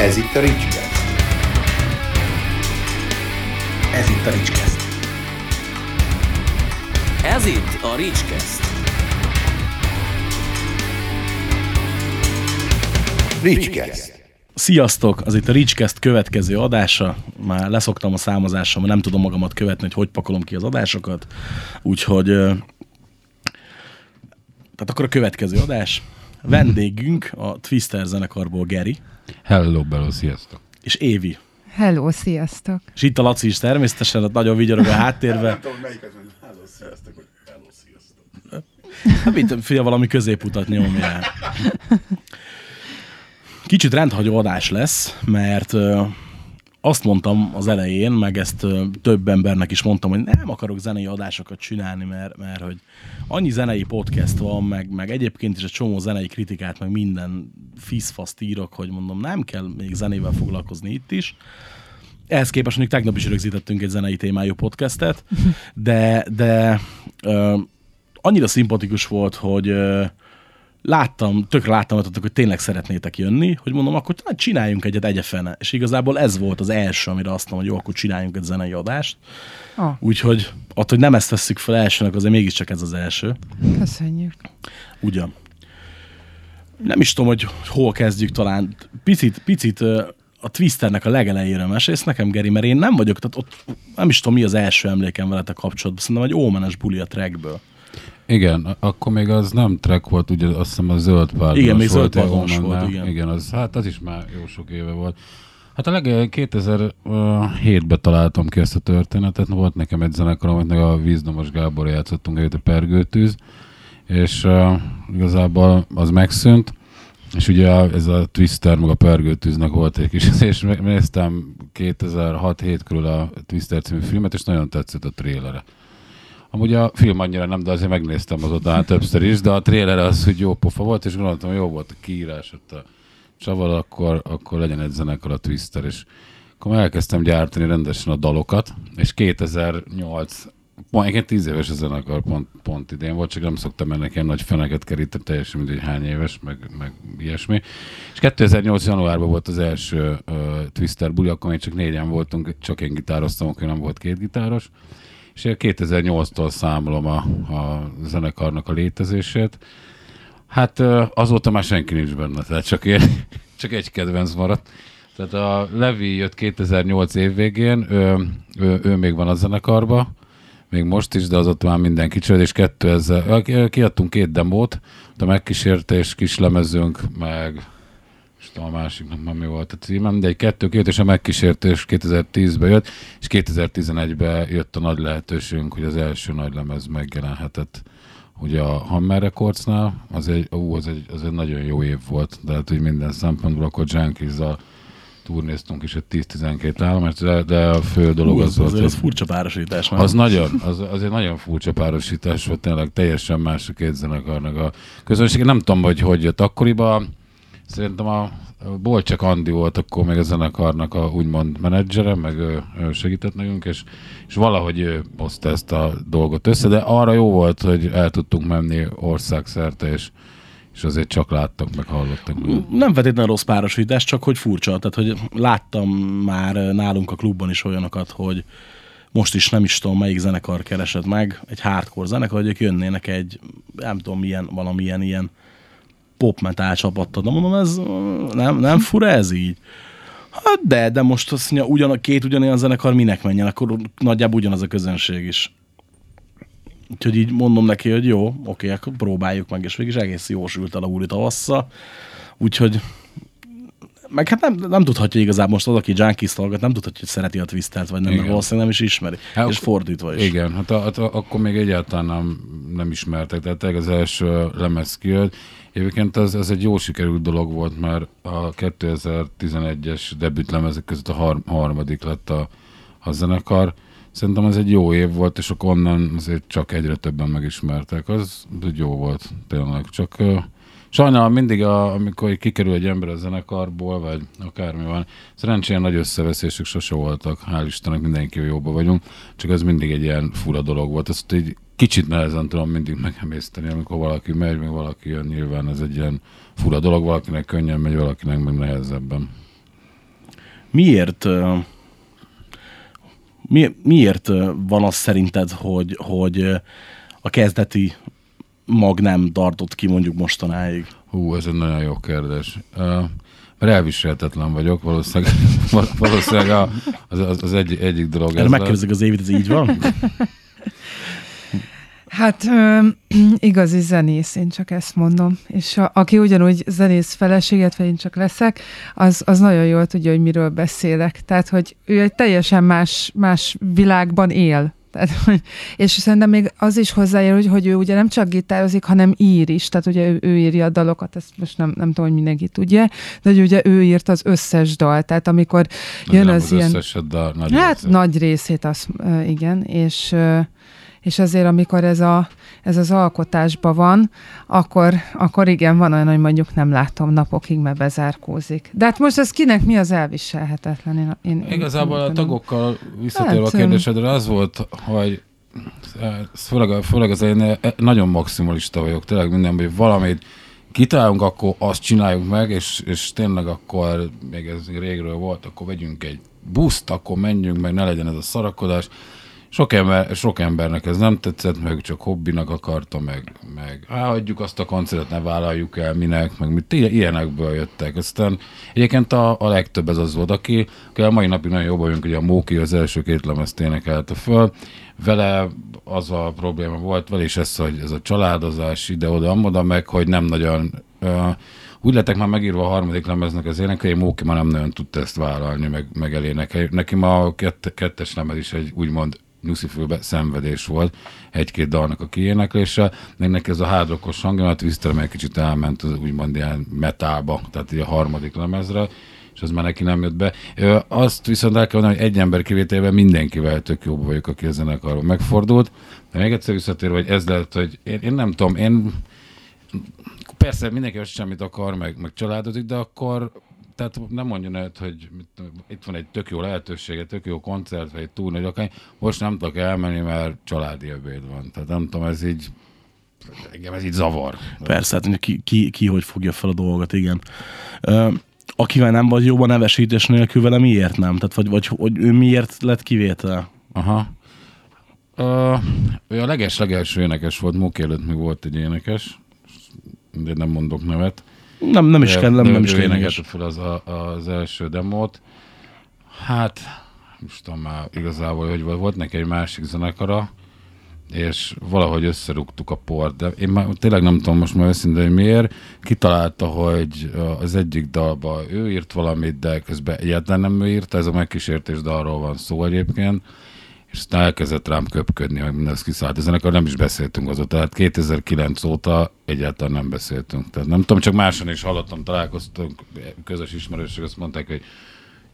Ez itt a Ricskeszt. Ez itt a Ricskeszt. Ez itt a Ricskeszt. Ricskeszt. Sziasztok! Az itt a Ricskeszt következő adása. Már leszoktam a számozással, mert nem tudom magamat követni, hogy hogy pakolom ki az adásokat. Úgyhogy... Tehát akkor a következő adás. Vendégünk a Twister zenekarból Geri Hello, Bello, sziasztok! és Évi. Hello, sziasztok! És itt a Laci is természetesen, ott nagyon vigyorog a háttérbe. Hát mit, fia, valami középutat nyomjál. Kicsit rendhagyó adás lesz, mert azt mondtam az elején, meg ezt több embernek is mondtam, hogy nem akarok zenei adásokat csinálni, mert, mert hogy annyi zenei podcast van, meg, meg egyébként is egy csomó zenei kritikát, meg minden fiszfaszt írok, hogy mondom, nem kell még zenével foglalkozni itt is. Ehhez képest mondjuk tegnap is rögzítettünk egy zenei témájú podcastet, de, de ö, annyira szimpatikus volt, hogy ö, láttam, tökre láttam hogy tényleg szeretnétek jönni, hogy mondom, akkor talán csináljunk egyet egyefene. És igazából ez volt az első, amire azt mondom, hogy jó, akkor csináljunk egy zenei adást. Ah, Úgyhogy attól, hogy nem ezt vesszük fel elsőnek, azért mégiscsak ez az első. köszönjük. Ugyan. Nem is tudom, hogy hol kezdjük talán. Picit, picit a Twisternek a legelejére mesélsz nekem, Geri, mert én nem vagyok, tehát ott nem is tudom, mi az első emlékem veletek kapcsolatban. Szerintem egy ómenes buli a trackből. Igen, akkor még az nem track volt, ugye azt hiszem a zöld párdonos Igen, még volt, zöld párdonos Omen-nál. volt, igen. Igen, az, hát az is már jó sok éve volt. Hát a leg 2007-ben találtam ki ezt a történetet, volt nekem egy zenekar, amit a Vízdomos Gábor játszottunk együtt a Pergőtűz, és uh, igazából az megszűnt, és ugye ez a Twister meg a Pergőtűznek volt egy kis, és néztem 2006-7 körül a Twister című filmet, és nagyon tetszett a trélere. Amúgy a film annyira nem, de azért megnéztem az után többször is, de a trailer az, hogy jó pofa volt, és gondoltam, jó volt a kiírás ott a csavar, akkor, akkor legyen egy zenekar a Twister, és akkor elkezdtem gyártani rendesen a dalokat, és 2008 Ma egyébként 10 éves a zenekar, pont, pont idén volt, csak nem szoktam ennek ilyen nagy feneket keríteni, teljesen mindegy hány éves, meg, meg ilyesmi. És 2008. januárban volt az első uh, Twister buli, akkor még csak négyen voltunk, csak én gitároztam, akkor nem volt két gitáros. És én 2008-tól számolom a, a zenekarnak a létezését. Hát azóta már senki nincs benne, tehát csak, én, csak egy kedvenc maradt. Tehát a Levi jött 2008 év végén, ő, ő, ő még van a zenekarba, még most is, de azóta már mindenki csöld, és 2000, ö, kiadtunk két demót, a megkísértés, kis lemezünk, meg tudom, a másiknak már mi volt a címe, de egy kettő két, és a megkísértés 2010-ben jött, és 2011-ben jött a nagy lehetőségünk, hogy az első nagy lemez megjelenhetett ugye a Hammer Recordsnál, az egy, ú, az egy, az egy nagyon jó év volt, de hát hogy minden szempontból akkor Junkies-zal turnéztunk is egy 10-12 állomást, de, de a fő dolog Ú, az az, volt, az, az furcsa párosítás. nem? az nagyon, az, az egy nagyon furcsa párosítás volt, tényleg teljesen más a két zenekarnak a közönség. Nem tudom, hogy hogy jött akkoriban. Szerintem a Bolcsek Andi volt akkor még a zenekarnak a úgymond menedzsere, meg ő, ő segített nekünk, és, és valahogy ő hozta ezt a dolgot össze, de arra jó volt, hogy el tudtunk menni országszerte, és, és azért csak láttak, meg hallottak. Nem feltétlenül rossz párosítás, csak hogy furcsa. Tehát, hogy láttam már nálunk a klubban is olyanokat, hogy most is nem is tudom, melyik zenekar keresett meg, egy hardcore zenekar, hogy ők jönnének egy, nem tudom, milyen, valamilyen ilyen pop metal csapattal. De mondom, ez nem, nem fura ez így? Hát de, de most azt mondja, ugyan, két ugyanolyan zenekar minek menjen, akkor nagyjából ugyanaz a közönség is. Úgyhogy így mondom neki, hogy jó, oké, akkor próbáljuk meg, és végig is egész jó sült el a úri tavasszal. Úgyhogy meg hát nem, nem tudhatja igazából most az, aki Junkies hallgat, nem tudhatja, hogy szereti a Twistert, vagy nem, mert Igen. valószínűleg nem is ismeri. Hát és fordítva is. Igen, hát a, a, akkor még egyáltalán nem, nem ismertek, tehát az első lemez kijött. Egyébként az, az egy jó sikerült dolog volt, mert a 2011-es debüt lemezek között a har, harmadik lett a, a zenekar. Szerintem ez egy jó év volt, és akkor onnan azért csak egyre többen megismertek. Az, az jó volt, tényleg. Csak ö, sajnálom mindig, a, amikor kikerül egy ember a zenekarból, vagy akármi van, szerencsére nagy összeveszések sose voltak. Hál' Istennek mindenki jóba vagyunk, csak ez mindig egy ilyen fura dolog volt. Ezt egy kicsit nehezen tudom mindig megemészteni, amikor valaki megy, meg valaki jön, nyilván ez egy ilyen fura dolog, valakinek könnyen megy, valakinek meg nehezebben. miért mi, miért van az szerinted, hogy, hogy a kezdeti mag nem tartott ki mondjuk mostanáig? Hú, ez egy nagyon jó kérdés. Uh, mert elviselhetetlen vagyok, valószínűleg, val- valószínűleg a, az, az, az egy, egyik dolog. Erre ez megkérdezik az Évit, ez így van? Hát ö, igazi zenész, én csak ezt mondom. És a, aki ugyanúgy zenész feleséget, vagy én csak leszek, az, az nagyon jól tudja, hogy miről beszélek. Tehát, hogy ő egy teljesen más, más világban él. Tehát, hogy- és szerintem még az is hozzájár, hogy, hogy ő ugye nem csak gitározik, hanem ír is. Tehát ugye ő, ő írja a dalokat, ezt most nem, nem tudom, hogy mindenki tudja, de hogy ugye ő írt az összes dal. Tehát amikor jön az, az ilyen... összeset, de nagy Hát részét. nagy részét, az, igen, és, és azért, amikor ez, a, ez az alkotásban van, akkor, akkor igen, van olyan, hogy mondjuk nem látom napokig, mert bezárkózik. De hát most ez kinek mi az elviselhetetlen? Én, én, én Igazából úgy a tagokkal visszatérve Hát, a kérdésedre, az volt, hogy főleg, főleg az én eh, nagyon maximalista vagyok, tényleg minden, hogy valamit kitalálunk, akkor azt csináljuk meg, és, és tényleg akkor, még ez régről volt, akkor vegyünk egy buszt, akkor menjünk meg, ne legyen ez a szarakodás. Sok, ember, sok embernek ez nem tetszett, meg csak hobbinak akarta, meg, meg á, hagyjuk azt a koncertet, ne vállaljuk el, minek, meg mit, Ilyen- ilyenekből jöttek. Aztán egyébként a, a legtöbb ez az volt, aki, aki a mai napig nagyon jobban vagyunk, ugye a Móki az első két lemezt énekelte föl, vele az a probléma volt, vele is ez, hogy ez a családozás ide-oda, amoda meg, hogy nem nagyon uh, úgy lettek már megírva a harmadik lemeznek az énekei, Móki már nem nagyon tudta ezt vállalni, meg, meg elénekelni. Neki ma a kette, kettes lemez is egy úgymond nyuszifülbe szenvedés volt, egy-két dalnak a kiéneklése, neki ez a hardrockos hangja, mert egy kicsit elment az úgymond ilyen metálba, tehát így a harmadik lemezre, és az már neki nem jött be. Ö, Azt viszont el kell mondani, hogy egy ember kivételével mindenkivel tök jobb vagyok, aki a zenekarban megfordult. De még egyszer visszatérve, hogy ez lehet, hogy én, én nem tudom, én persze mindenki azt semmit akar, meg, meg családozik, de akkor tehát nem mondjon el, hogy mit, itt van egy tök jó lehetősége, tök jó koncert, vagy egy túl nagy akár, most nem tudok elmenni, mert családi ebéd van. Tehát nem tudom, ez így, engem ez így zavar. Persze, hát ki, ki, ki hogy fogja fel a dolgot, igen. Ö, akivel nem vagy jóban nevesítés nélkül vele miért nem? Tehát vagy, vagy hogy ő miért lett kivétel? Aha. Ö, ő a leges-legelső énekes volt, Móki előtt még volt egy énekes, de nem mondok nevet. Nem, nem is kell, nem, nem is lényeges. fel az, a, az első demót. Hát, most tudom már igazából, hogy volt, volt neki egy másik zenekara, és valahogy összerúgtuk a port, de én már tényleg nem tudom most már őszintén, hogy miért. Kitalálta, hogy az egyik dalba ő írt valamit, de közben egyáltalán nem ő írta, ez a megkísértés dalról van szó egyébként, és aztán elkezdett rám köpködni, meg mindez kiszállt. A zenekar nem is beszéltünk azóta, tehát 2009 óta egyáltalán nem beszéltünk. Tehát nem tudom, csak máson is hallottam, találkoztunk, közös ismerősök, azt mondták, hogy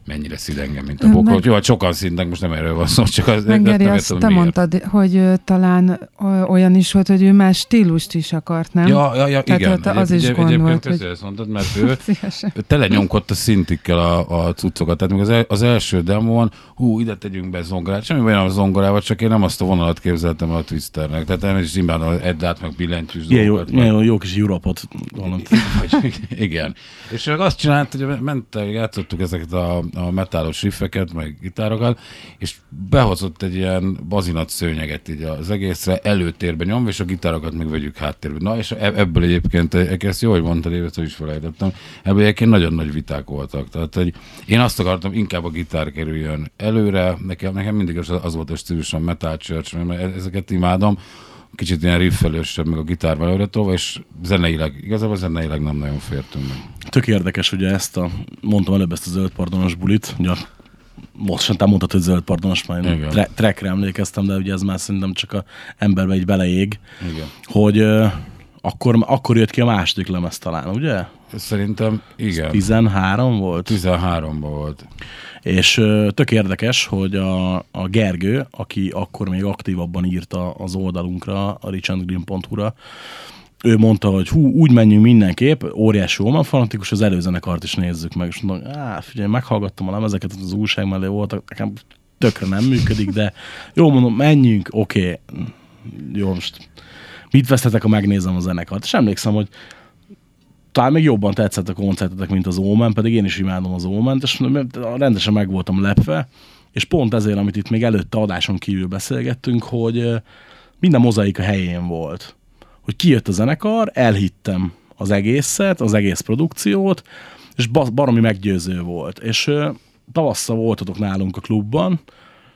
mennyire szid engem, mint a bokrot. meg- Jó, hát sokan szintnek, most nem erről van szó, csak az, Meg nem azt értem, te miért. mondtad, hogy ö, talán olyan is volt, hogy ő más stílust is akart, nem? Ja, ja, ja Tehát igen. ott az is egyébként gondolt, köszi, hogy- ezt mondtad, mert ő, ő tele nyomkodta szintikkel a, a cuccokat. Tehát még az, az első demóon, hú, ide tegyünk be zongorát. Semmi baj nem a zongorával, csak én nem azt a vonalat képzeltem el a Twisternek. Tehát én is imádom Eddát, meg billentyűs Ilyen jó, dolgokat. ilyen jó, jó kis Europot igen. És ő azt csinált, hogy ment, játszottuk ezeket a, a metálos riffeket, meg gitárokat, és behozott egy ilyen bazinat szőnyeget így az egészre, előtérbe nyomva, és a gitárokat meg vegyük háttérbe. Na, és eb- ebből egyébként, e- ezt jó, hogy mondtad, én ezt is felejtettem, ebből egyébként nagyon nagy viták voltak. Tehát, hogy én azt akartam, inkább a gitár kerüljön előre, nekem, nekem mindig az, az volt stílusom Metal Church, mert e- ezeket imádom, kicsit ilyen riffelősebb, meg a gitár előre tolva, és zeneileg, igazából zeneileg nem nagyon fértünk meg. Tök érdekes, ugye ezt a, mondtam előbb ezt a zöld pardonos bulit, ugye most sem mondtad, hogy zöld pardonos, már én tre- trackre emlékeztem, de ugye ez már szerintem csak a emberbe egy beleég, Igen. hogy akkor, akkor jött ki a második lemez talán, ugye? Szerintem igen. 13 volt? 13-ban volt. És tök érdekes, hogy a, a Gergő, aki akkor még aktívabban írta az oldalunkra, a richandgreen.hu-ra, ő mondta, hogy hú, úgy menjünk mindenképp, óriási Oman fanatikus, az előzenekart is nézzük meg. És mondom, á, figyelj, meghallgattam a lemezeket, az újság mellé voltak, nekem tökre nem működik, de jó, mondom, menjünk, oké, okay. jó, most mit vesztetek, ha megnézem a zenekart? És emlékszem, hogy talán még jobban tetszett a koncertetek, mint az Omen, pedig én is imádom az Omen-t, és rendesen meg voltam lepve, és pont ezért, amit itt még előtte adáson kívül beszélgettünk, hogy minden mozaik a helyén volt. Hogy kijött a zenekar, elhittem az egészet, az egész produkciót, és ba- baromi meggyőző volt. És tavasszal voltatok nálunk a klubban,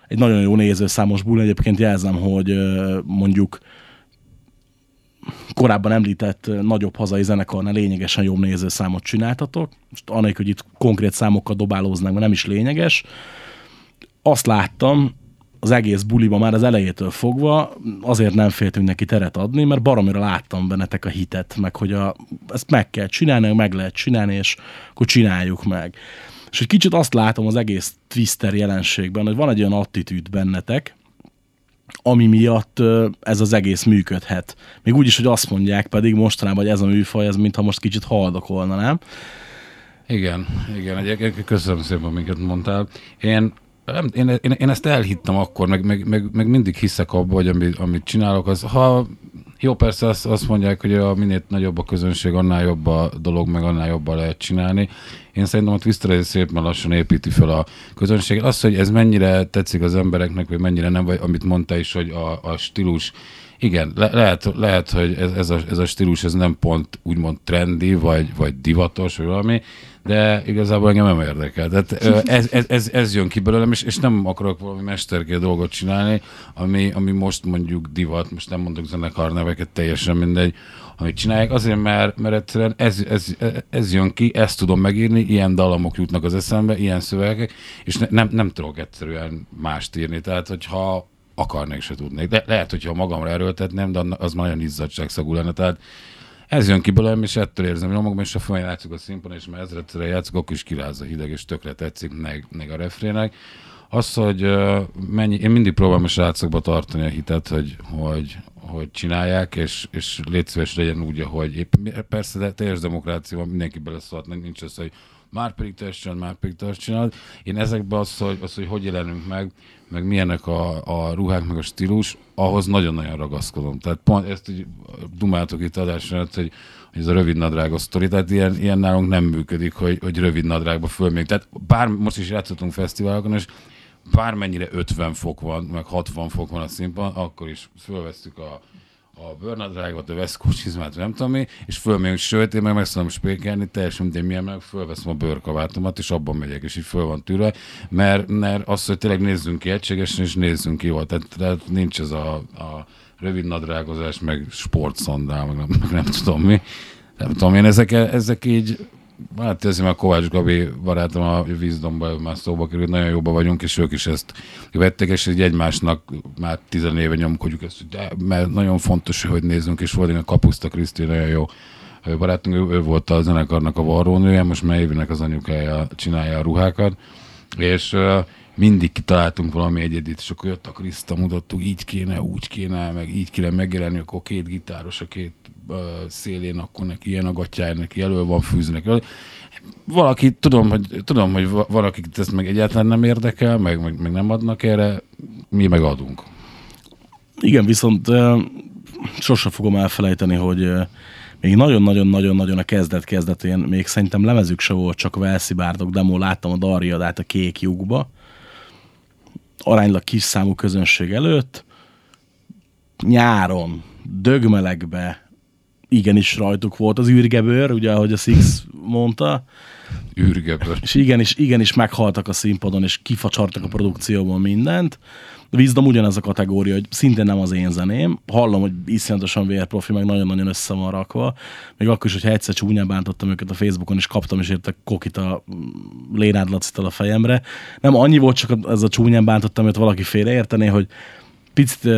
egy nagyon jó nézőszámos buli, egyébként jelzem, hogy mondjuk korábban említett nagyobb hazai zenekarnál lényegesen jobb nézőszámot csináltatok. Most annak, hogy itt konkrét számokkal dobálóznánk, mert nem is lényeges. Azt láttam, az egész buliba már az elejétől fogva azért nem féltünk neki teret adni, mert baromira láttam bennetek a hitet, meg hogy a, ezt meg kell csinálni, meg lehet csinálni, és akkor csináljuk meg. És egy kicsit azt látom az egész Twister jelenségben, hogy van egy olyan attitűd bennetek, ami miatt ez az egész működhet. Még úgy is, hogy azt mondják pedig mostanában, hogy ez a műfaj, ez mintha most kicsit haldokolna, nem? Igen, igen, egyébként köszönöm szépen, amiket mondtál. Én, nem, én, én, én ezt elhittem akkor, meg, meg, meg, meg mindig hiszek abba, hogy amit, amit csinálok, az ha jó, persze azt, azt mondják, hogy a minél nagyobb a közönség, annál jobb a dolog, meg annál jobban lehet csinálni. Én szerintem a Twister szépen lassan építi fel a közönséget. Az, hogy ez mennyire tetszik az embereknek, vagy mennyire nem, vagy amit mondta is, hogy a, a stílus igen, le, lehet, lehet, hogy ez, ez, a, ez a stílus ez nem pont úgymond trendi, vagy, vagy divatos, vagy valami, de igazából engem nem érdekel. Tehát ez, ez, ez, ez jön ki belőlem, és, és nem akarok valami mesterké dolgot csinálni, ami, ami most mondjuk divat, most nem mondok zenekar neveket, teljesen mindegy, amit csinálják, azért, mert, mert egyszerűen ez, ez, ez jön ki, ezt tudom megírni, ilyen dallamok jutnak az eszembe, ilyen szövegek, és ne, nem, nem tudok egyszerűen mást írni. Tehát, hogyha akarnék, se tudnék. De lehet, hogyha magamra erőltetném, de az már nagyon izzadságszagú lenne. Tehát ez jön ki belőlem, és ettől érzem nyomokban, és ha följátszok a színpadon, és már ezredszerre játszok, akkor is kiráz a hideg, és tökre tetszik, meg, meg a refrének. Az, hogy mennyi, én mindig próbálom a srácokba tartani a hitet, hogy, hogy, hogy csinálják, és, és légy szíves legyen úgy, ahogy épp, persze de teljes demokrácia van, mindenki beleszólt, nincs az, hogy már pedig te csinálod, már pedig te csinálod. Én ezekben az, hogy, az, hogy hogy jelenünk meg, meg milyenek a, a ruhák, meg a stílus, ahhoz nagyon-nagyon ragaszkodom. Tehát pont ezt így dumáltok itt adásra, hogy, hogy ez a rövid nadrágos sztori, tehát ilyen, ilyen nálunk nem működik, hogy, hogy rövid nadrágba fölmegyünk. Tehát bár most is játszottunk fesztiválokon, és bármennyire 50 fok van, meg 60 fok van a színpad, akkor is fölvesztük a, a bőrnadrágot, a veszkó csizmát, nem tudom mi, és fölmegyünk, sőt, én meg meg tudom spékelni, teljesen mindegy milyen, meg fölveszem a bőrkabátomat, és abban megyek, és így föl van tűrve, mert, mert az, hogy tényleg nézzünk ki egységesen, és nézzünk ki jól, tehát, tehát nincs ez a, a rövid nadrágozás, meg sportszondál, meg nem, meg nem tudom mi. Nem tudom én, ezek, ezek így Hát ez már Kovács Gabi barátom a vízdomban már szóba került, nagyon jóban vagyunk, és ők is ezt vettek, és így egymásnak már tizen éve nyomkodjuk ezt, de, mert nagyon fontos, hogy nézzünk, és volt a Kapuszta Kriszti, nagyon jó barátunk, ő, ő volt a zenekarnak a varrónője, most már Évinek az anyukája csinálja a ruhákat, és uh, mindig kitaláltunk valami egyedit, és akkor jött a Kriszta, mutattuk, így kéne, úgy kéne, meg így kéne megjelenni, akkor két gitáros a két uh, szélén, akkor neki ilyen a gatyája, neki elő van fűznek. Valaki, tudom, hogy, tudom, hogy van, akik ezt meg egyáltalán nem érdekel, meg, meg, meg nem adnak erre, mi meg adunk. Igen, viszont uh, sose fogom elfelejteni, hogy uh, még nagyon-nagyon-nagyon-nagyon a kezdet-kezdetén, még szerintem lemezük se volt, csak Velszi Bárdok demo, láttam a Dariadát a kék lyukba, aránylag kis számú közönség előtt, nyáron, dögmelegbe, igenis rajtuk volt az űrgebőr, ugye ahogy a Six mondta. Űrgebőr. És igenis, igenis meghaltak a színpadon, és kifacsartak a produkcióban mindent. Wisdom ugyanez a kategória, hogy szintén nem az én zeném. Hallom, hogy iszonyatosan vérprofi, meg nagyon-nagyon össze van rakva. Még akkor is, hogyha egyszer csúnyán bántottam őket a Facebookon, és kaptam is érte kokit a Lénád Lacittal a fejemre. Nem annyi volt, csak ez a csúnyán bántottam, hogy valaki félreértené, hogy picit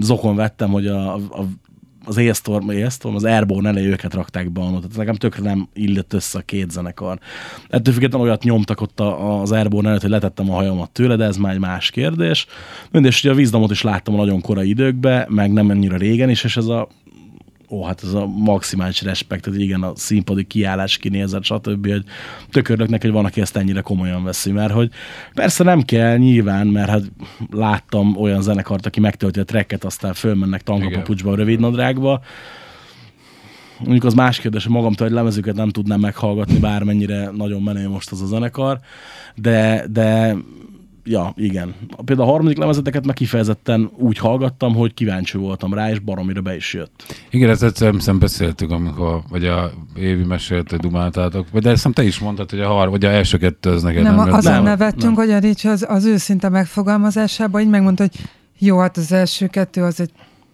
zokon vettem, hogy a, a az Airstore, Airstore, az Airborne elé őket rakták be annól, tehát nekem tökre nem illett össze a két zenekar. Ettől függetlenül olyat nyomtak ott az Airborne előtt, hogy letettem a hajamat tőle, de ez már egy más kérdés. Mindegy, ugye a Wisdomot is láttam a nagyon korai időkben, meg nem annyira régen is, és ez a ó, hát ez a maximális respekt, hogy igen, a színpadi kiállás, kinézet, stb., hogy tökörlök neki, hogy van, aki ezt ennyire komolyan veszi, mert hogy persze nem kell nyilván, mert hát láttam olyan zenekart, aki megtölti a trekket, aztán fölmennek tangapapucsba, a rövid nadrágba, Mondjuk az más kérdés, hogy magamtól egy lemezüket nem tudnám meghallgatni, bármennyire nagyon menő most az a zenekar, de, de ja, igen. Például a harmadik lemezeteket meg kifejezetten úgy hallgattam, hogy kíváncsi voltam rá, és baromira be is jött. Igen, ezt egyszer hiszem beszéltük, amikor, vagy a Évi mesélte, dumáltátok, vagy de ezt te is mondtad, hogy a, har, vagy a első kettő az neked Nem, nem, azon be. nevettünk, nem. hogy a Rich az, az őszinte megfogalmazásában így megmondta, hogy jó, hát az első kettő az egy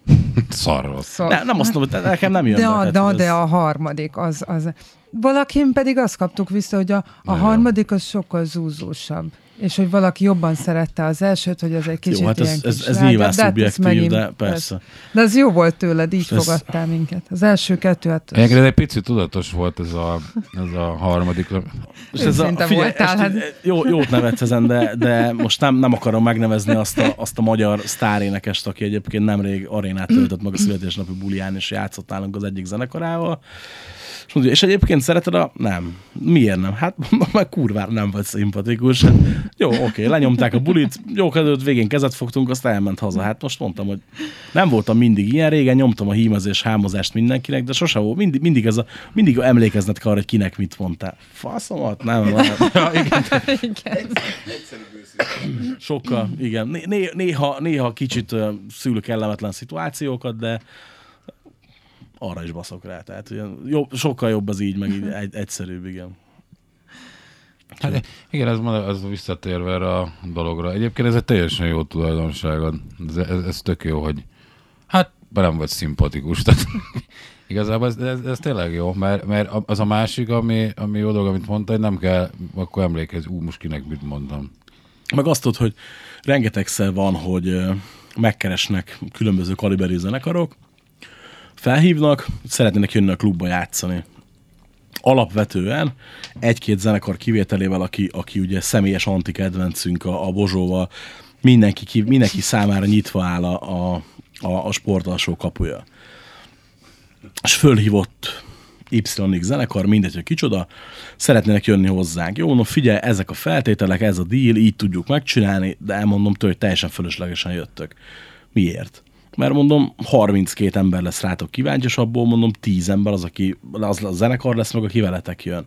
Szar rossz. szar. Ne, nem azt mondom, hogy nekem nem jön de, be. a, de, de a harmadik, az, az... Valakin pedig azt kaptuk vissza, hogy a, a harmadik az sokkal zúzósabb. És hogy valaki jobban szerette az elsőt, hogy az egy kicsit Jó, hát ilyen ez, ez, kis ez nyilván de hát ez szubjektív, megint- de persze. De az jó volt tőled, így Ez- fogadtál minket. Az első kettő, hát az- Egyébként egy picit tudatos volt ez a, ez a harmadik. És ez a, figyelj, voltál, esti, hát. jó, jót nevetsz ezen, de, de most nem, nem akarom megnevezni azt a, azt a magyar sztárénekest, aki egyébként nemrég arénát töltött meg a születésnapi bulián, és játszott nálunk az egyik zenekarával. És, mondja, és egyébként szereted a... Nem. Miért nem? Hát mondom, meg kurvára nem vagy szimpatikus. Hát, jó, oké, lenyomták a bulit, jó kedvőt, végén kezet fogtunk, azt elment haza. Hát most mondtam, hogy nem voltam mindig ilyen, régen nyomtam a hímezés, hámozást mindenkinek, de sose volt, mindig, mindig, ez a, mindig emlékeznek kell arra, hogy kinek mit mondtál. Faszomat? Nem, nem. Igen. Sokkal, igen. Né- né- néha, néha kicsit ö, szül kellemetlen szituációkat, de arra is baszok rá. Tehát ilyen, jobb, sokkal jobb az így, meg így egy, egyszerűbb, igen. Hát, igen, ez, ez visszatérve erre a dologra. Egyébként ez egy teljesen jó tulajdonságod. Ez, ez, ez tök jó, hogy hát nem vagy szimpatikus. Tehát, igazából ez, ez, ez, tényleg jó, mert, mert az a másik, ami, ami jó dolog, amit mondta, hogy nem kell, akkor emlékezz, ú, most kinek mit mondtam. Meg azt tudod, hogy rengetegszer van, hogy megkeresnek különböző kaliberű zenekarok, felhívnak, szeretnének jönni a klubba játszani. Alapvetően egy-két zenekar kivételével, aki, aki ugye személyes antikedvencünk a, a Bozsóval, mindenki, ki, mindenki számára nyitva áll a, a, a, a sportalsó kapuja. És fölhívott Y zenekar, mindegy, hogy kicsoda, szeretnének jönni hozzánk. Jó, no figyelj, ezek a feltételek, ez a deal, így tudjuk megcsinálni, de elmondom tőle, hogy teljesen fölöslegesen jöttök. Miért? Mert mondom, 32 ember lesz rátok kíváncsi, és abból mondom 10 ember az, aki az a zenekar lesz meg, aki veletek jön.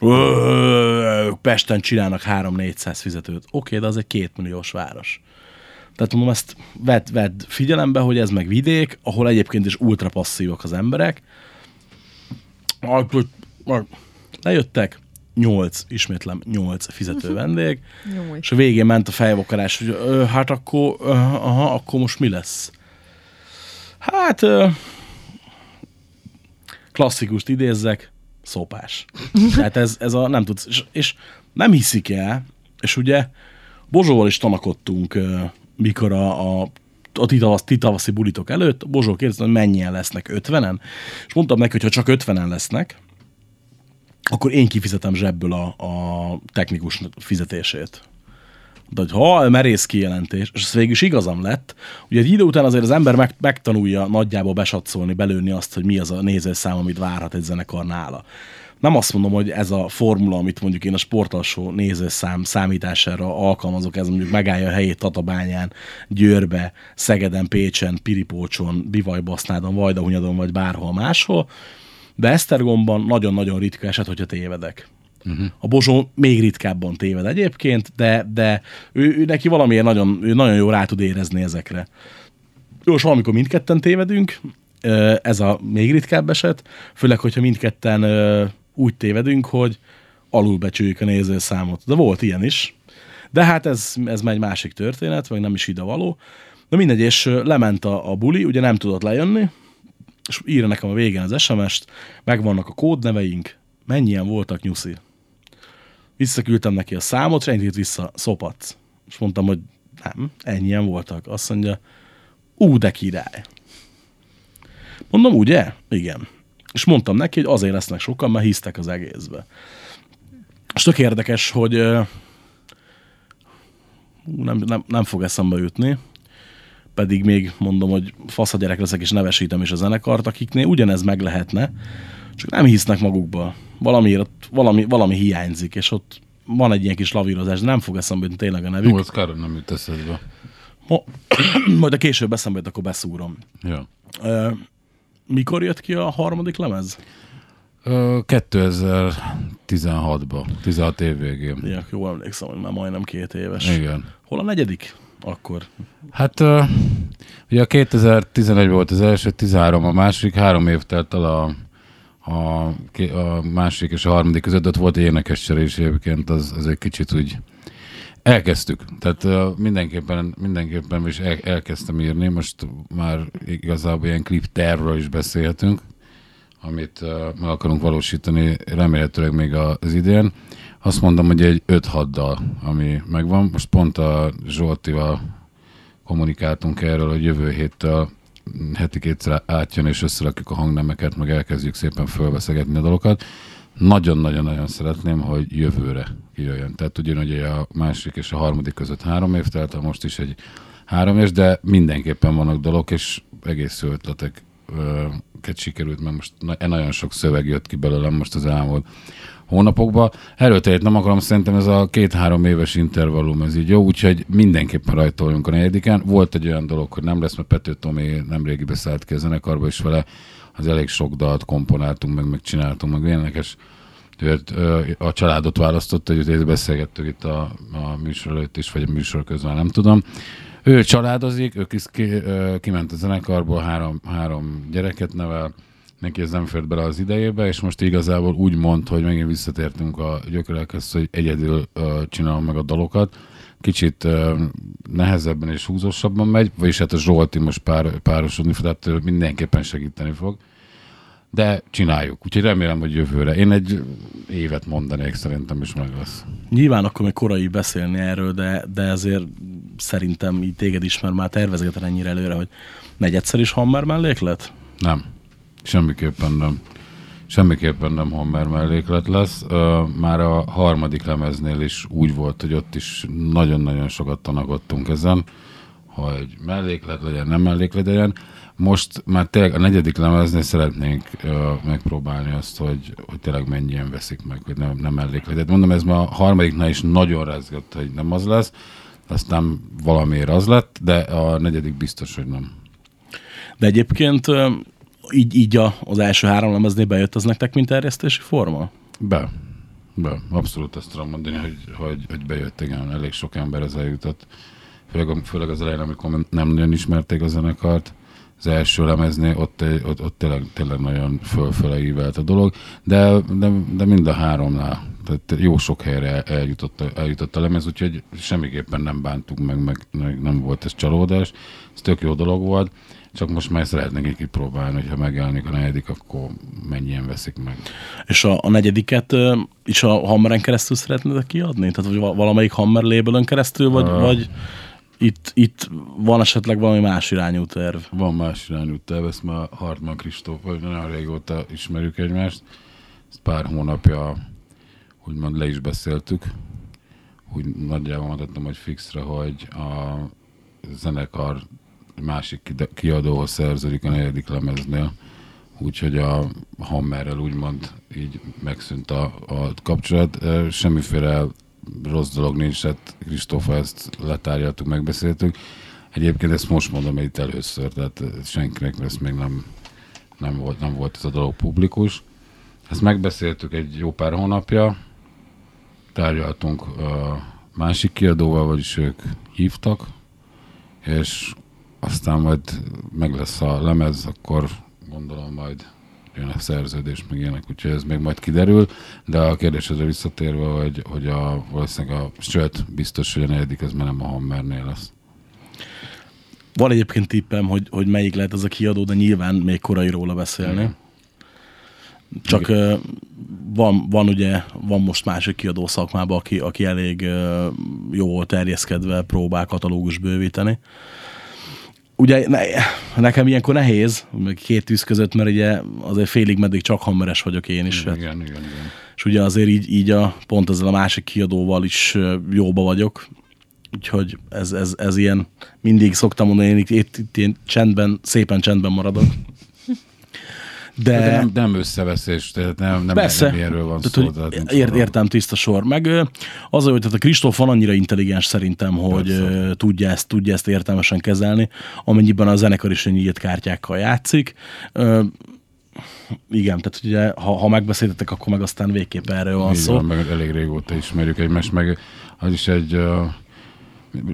Ö, Pesten csinálnak 3-400 fizetőt. Oké, de az egy kétmilliós város. Tehát mondom, ezt vedd, vedd figyelembe, hogy ez meg vidék, ahol egyébként is ultra passzívak az emberek. Lejöttek, 8, ismétlem, 8 fizető vendég, Jó. és a végén ment a fejvakarás, hogy ö, hát akkor, ö, aha, akkor most mi lesz? Hát, ö, klasszikust idézzek, szopás. Tehát ez, ez a nem tudsz, és, és nem hiszik el, és ugye Bozsóval is tanakodtunk, mikor a, a a titavasz, titavaszi bulitok előtt, Bozsó kérdezte, hogy mennyien lesznek, 50-en? És mondtam neki, hogy ha csak 50-en lesznek, akkor én kifizetem zsebből a, a technikus fizetését. De hogy ha merész kijelentés, és ez végül is igazam lett, ugye egy idő után azért az ember meg, megtanulja nagyjából besatszolni, belőni azt, hogy mi az a nézőszám, amit várhat egy zenekar nála. Nem azt mondom, hogy ez a formula, amit mondjuk én a sportalsó nézőszám számítására alkalmazok, ez mondjuk megállja a helyét Tatabányán, Győrbe, Szegeden, Pécsen, Piripócson, Bivajbasznádon, Vajdahunyadon vagy bárhol máshol, de Esztergomban nagyon-nagyon ritka eset, hogyha tévedek. Uh-huh. A Bozsó még ritkábban téved egyébként, de, de ő, ő neki valamiért nagyon, ő nagyon jó rá tud érezni ezekre. Jó, valamikor mindketten tévedünk, ez a még ritkább eset, főleg, hogyha mindketten úgy tévedünk, hogy alulbecsüljük a nézőszámot. De volt ilyen is. De hát ez, ez már egy másik történet, meg nem is ide való. Na mindegy, és lement a, a buli, ugye nem tudott lejönni, és írja nekem a végén az SMS-t, megvannak a kódneveink, mennyien voltak nyuszi. Visszaküldtem neki a számot, és ennyit vissza, szopat. És mondtam, hogy nem, ennyien voltak. Azt mondja, ú, de király. Mondom, ugye? Igen. És mondtam neki, hogy azért lesznek sokan, mert hisztek az egészbe. És tök érdekes, hogy nem, nem, nem fog eszembe jutni, pedig még mondom, hogy fasz a gyerek leszek, és nevesítem is a zenekart, akiknél ugyanez meg lehetne, csak nem hisznek magukba. Valamiért valami, valami hiányzik, és ott van egy ilyen kis lavírozás, de nem fog eszembe jutni tényleg a nevük. Jó, az kár, nem jut eszedbe. Ma, majd a később eszembe jut, akkor beszúrom. Ja. Mikor jött ki a harmadik lemez? Ö, 2016-ban, 16 év végén. Ja, jól emlékszem, hogy már majdnem két éves. Igen. Hol a negyedik? Akkor. Hát ugye a 2011 volt az első, 13 a második, három év telt el a, a, a másik és a harmadik között, ott volt egy énekescserés egyébként, az, az egy kicsit úgy elkezdtük. Tehát ö, mindenképpen, mindenképpen is el, elkezdtem írni, most már igazából ilyen klip tervről is beszélhetünk, amit uh, meg akarunk valósítani remélhetőleg még az idén. Azt mondom, hogy egy 5-6 dal, ami megvan. Most pont a Zsoltival kommunikáltunk erről, hogy jövő héttől heti kétszer átjön, és összerakjuk a hangnemeket, meg elkezdjük szépen fölveszegetni a dalokat. Nagyon-nagyon-nagyon szeretném, hogy jövőre kijöjjön. Tehát ugyanúgy a másik és a harmadik között három év el, most is egy három év, de mindenképpen vannak dalok, és egész jó ötletek sikerült, mert most na- nagyon sok szöveg jött ki belőlem most az elmúlt hónapokban. Erőteljes nem akarom, szerintem ez a két-három éves intervallum, ez így jó, úgyhogy mindenképpen rajtoljunk a negyediken. Volt egy olyan dolog, hogy nem lesz, mert Pető Tomi nemrégi beszállt ki a zenekarba, és vele az elég sok dalt komponáltunk, meg megcsináltunk, meg ö, a családot választotta, hogy beszélgettük itt a, a műsor előtt is, vagy a műsor közben, nem tudom. Ő családozik, ő kis, ki, kiment a zenekarból, három, három gyereket nevel, neki ez nem fért bele az idejébe, és most igazából úgy mond, hogy megint visszatértünk a gyökerekhez, hogy egyedül ö, csinálom meg a dalokat. Kicsit ö, nehezebben és húzósabban megy, vagyis hát a Zsolti most pár, párosodni fog, tehát mindenképpen segíteni fog. De csináljuk, úgyhogy remélem, hogy jövőre. Én egy évet mondanék, szerintem is meg lesz. Nyilván akkor még korai beszélni erről, de, de ezért szerintem így téged is, mert már tervezgeted ennyire előre, hogy negyedszer is Hammer melléklet? Nem. Semmiképpen nem. Semmiképpen nem Hammer melléklet lesz. Már a harmadik lemeznél is úgy volt, hogy ott is nagyon-nagyon sokat tanakodtunk ezen, hogy melléklet legyen, nem melléklet legyen. Most már tényleg a negyedik lemeznél szeretnénk megpróbálni azt, hogy, hogy tényleg mennyien veszik meg, hogy nem, nem mellékletet. Mondom, ez már a harmadiknál is nagyon rezgett, hogy nem az lesz, aztán valamiért az lett, de a negyedik biztos, hogy nem. De egyébként így, így a, az első három lemeznél bejött az nektek, mint terjesztési forma? Be. Be. Abszolút azt tudom mondani, hogy, hogy, hogy bejött, igen, elég sok ember ez eljutott. Főleg, főleg az elején, amikor nem nagyon ismerték a zenekart, az első lemeznél ott, ott, ott tényleg, tényleg nagyon fölfele ívelt a dolog, de, de, de mind a háromnál, tehát jó sok helyre eljutott, eljutott a lemez, úgyhogy semmiképpen nem bántuk meg, meg, meg nem volt ez csalódás, ez tök jó dolog volt, csak most már szeretnénk egy kipróbálni, hogyha megjelenik a negyedik, akkor mennyien veszik meg. És a, a negyediket is a Hammeren keresztül szeretnéd kiadni? Tehát vagy va- valamelyik Hammer labelön keresztül, vagy, Ah. vagy itt, itt van esetleg valami más irányú terv? Van más irányú terv, ezt már Hartman Kristóf, vagy nagyon régóta ismerjük egymást. Ezt pár hónapja úgymond le is beszéltük. Úgy nagyjából mondhatom, hogy fixre, hogy a zenekar másik kiadóhoz szerződik a negyedik lemeznél. Úgyhogy a Hammerrel úgymond így megszűnt a, a kapcsolat. Semmiféle rossz dolog nincs, hát Kristófa ezt letárgyaltuk, megbeszéltük. Egyébként ezt most mondom itt először, tehát senkinek ezt még nem, nem, volt, nem volt ez a dolog publikus. Ezt megbeszéltük egy jó pár hónapja, tárgyaltunk a másik kiadóval, vagyis ők hívtak, és aztán majd meg lesz a lemez, akkor gondolom majd jön a szerződés, meg ilyenek, úgyhogy ez még majd kiderül, de a kérdésre visszatérve, hogy, hogy a, valószínűleg a, sőt, biztos, hogy a negyedik ez már nem a Hammernél lesz. Van egyébként tippem, hogy, hogy melyik lehet az a kiadó, de nyilván még korai róla beszélni. Csak ö, van, van ugye, van most másik kiadó szakmában, aki, aki elég ö, jól terjeszkedve próbál katalógus bővíteni. Ugye ne, nekem ilyenkor nehéz, két tűz között, mert ugye azért félig meddig csak hammeres vagyok én is. Hát, Igen, igen, igen. és ugye azért így, így a, pont ezzel a másik kiadóval is jóba vagyok. Úgyhogy ez, ez, ez ilyen, mindig szoktam mondani, én itt, itt, itt ilyen csendben, szépen csendben maradok. De, De nem, nem összeveszés, tehát nem, nem, Persze. nem ilyenről van Tehát, szó. tehát ért, értem tiszta sor. Meg az, hogy tehát a Kristóf van annyira intelligens szerintem, hogy Persze. tudja ezt, tudja ezt értelmesen kezelni, amennyiben a zenekar is nyílt kártyákkal játszik. Igen, tehát ugye, ha, ha megbeszéltetek, akkor meg aztán végképp erről van Így szó. van, meg elég régóta ismerjük egymást, meg az is egy, uh,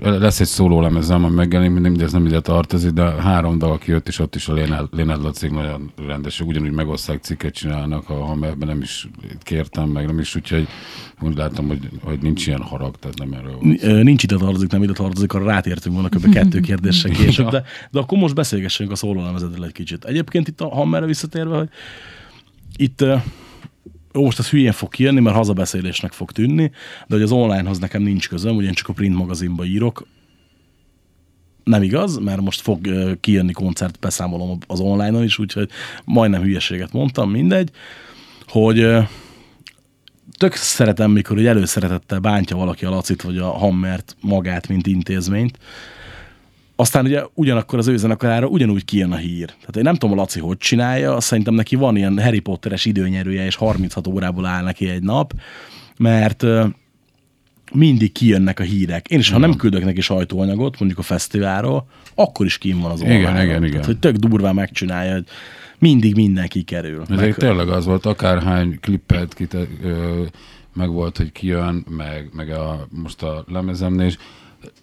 lesz egy szóló lemezem, ami megjelenik, mindig, ez nem ide tartozik, de három dal, aki jött, és ott is a Léned, Léned Laci nagyon rendes, ugyanúgy megoszták cikket csinálnak, ha, ha ebben nem is kértem, meg nem is, úgyhogy úgy látom, hogy, hogy nincs ilyen harag, tehát nem erről van. Nincs ide tartozik, nem ide tartozik, arra rátértünk volna kb. kettő kérdéssel később, de, de akkor most beszélgessünk a szólólemezedről egy kicsit. Egyébként itt a Hammerre visszatérve, hogy itt jó, most ez hülyén fog kijönni, mert hazabeszélésnek fog tűnni, de hogy az onlinehoz nekem nincs közöm, ugye én csak a print magazinba írok. Nem igaz, mert most fog kijönni koncert, beszámolom az online-on is, úgyhogy majdnem hülyeséget mondtam, mindegy, hogy tök szeretem, mikor egy előszeretettel bántja valaki a Lacit vagy a Hammert magát, mint intézményt. Aztán ugye ugyanakkor az ő zenekarára ugyanúgy kijön a hír. Tehát én nem tudom, a Laci hogy csinálja, szerintem neki van ilyen Harry Potteres időnyerője, és 36 órából áll neki egy nap, mert mindig kijönnek a hírek. Én is, ha nem küldök neki sajtóanyagot, mondjuk a fesztiválról, akkor is kín van az Igen, online igen, igen. Tehát, hogy tök durván megcsinálja, hogy mindig mindenki kerül. Ez egy tényleg az volt, akárhány klippet kite, ö, meg volt, hogy kijön, meg, meg a, most a lemezemnél is.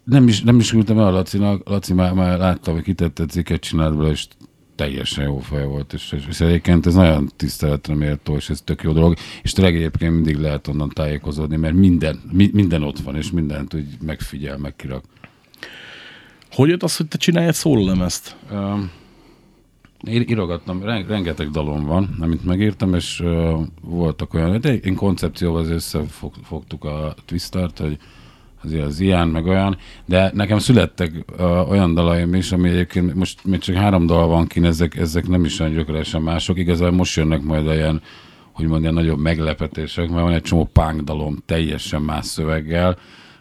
Nem is, nem is ültem el a Lacinak, Laci már, már láttam, hogy kitette cikket csinált bele, és teljesen jó fej volt, és, és, és egyébként ez nagyon tiszteletre méltó, és ez tök jó dolog, és tényleg egyébként mindig lehet onnan tájékozódni, mert minden, mi, minden ott van, és mindent úgy megfigyel, megkirak. Hogy jött az, hogy te csinálj egy szólólemezt? Um, írogattam, ren- rengeteg dalom van, amit megírtam, és uh, voltak olyan, de én koncepcióval összefogtuk a Twistert, hogy azért az ilyen, meg olyan, de nekem születtek uh, olyan dalaim is, ami egyébként most még csak három dal van kin, ezek, ezek nem is olyan gyökeresen mások, igazából most jönnek majd ilyen, úgymond ilyen nagyobb meglepetések, mert van egy csomó punk dalom teljesen más szöveggel,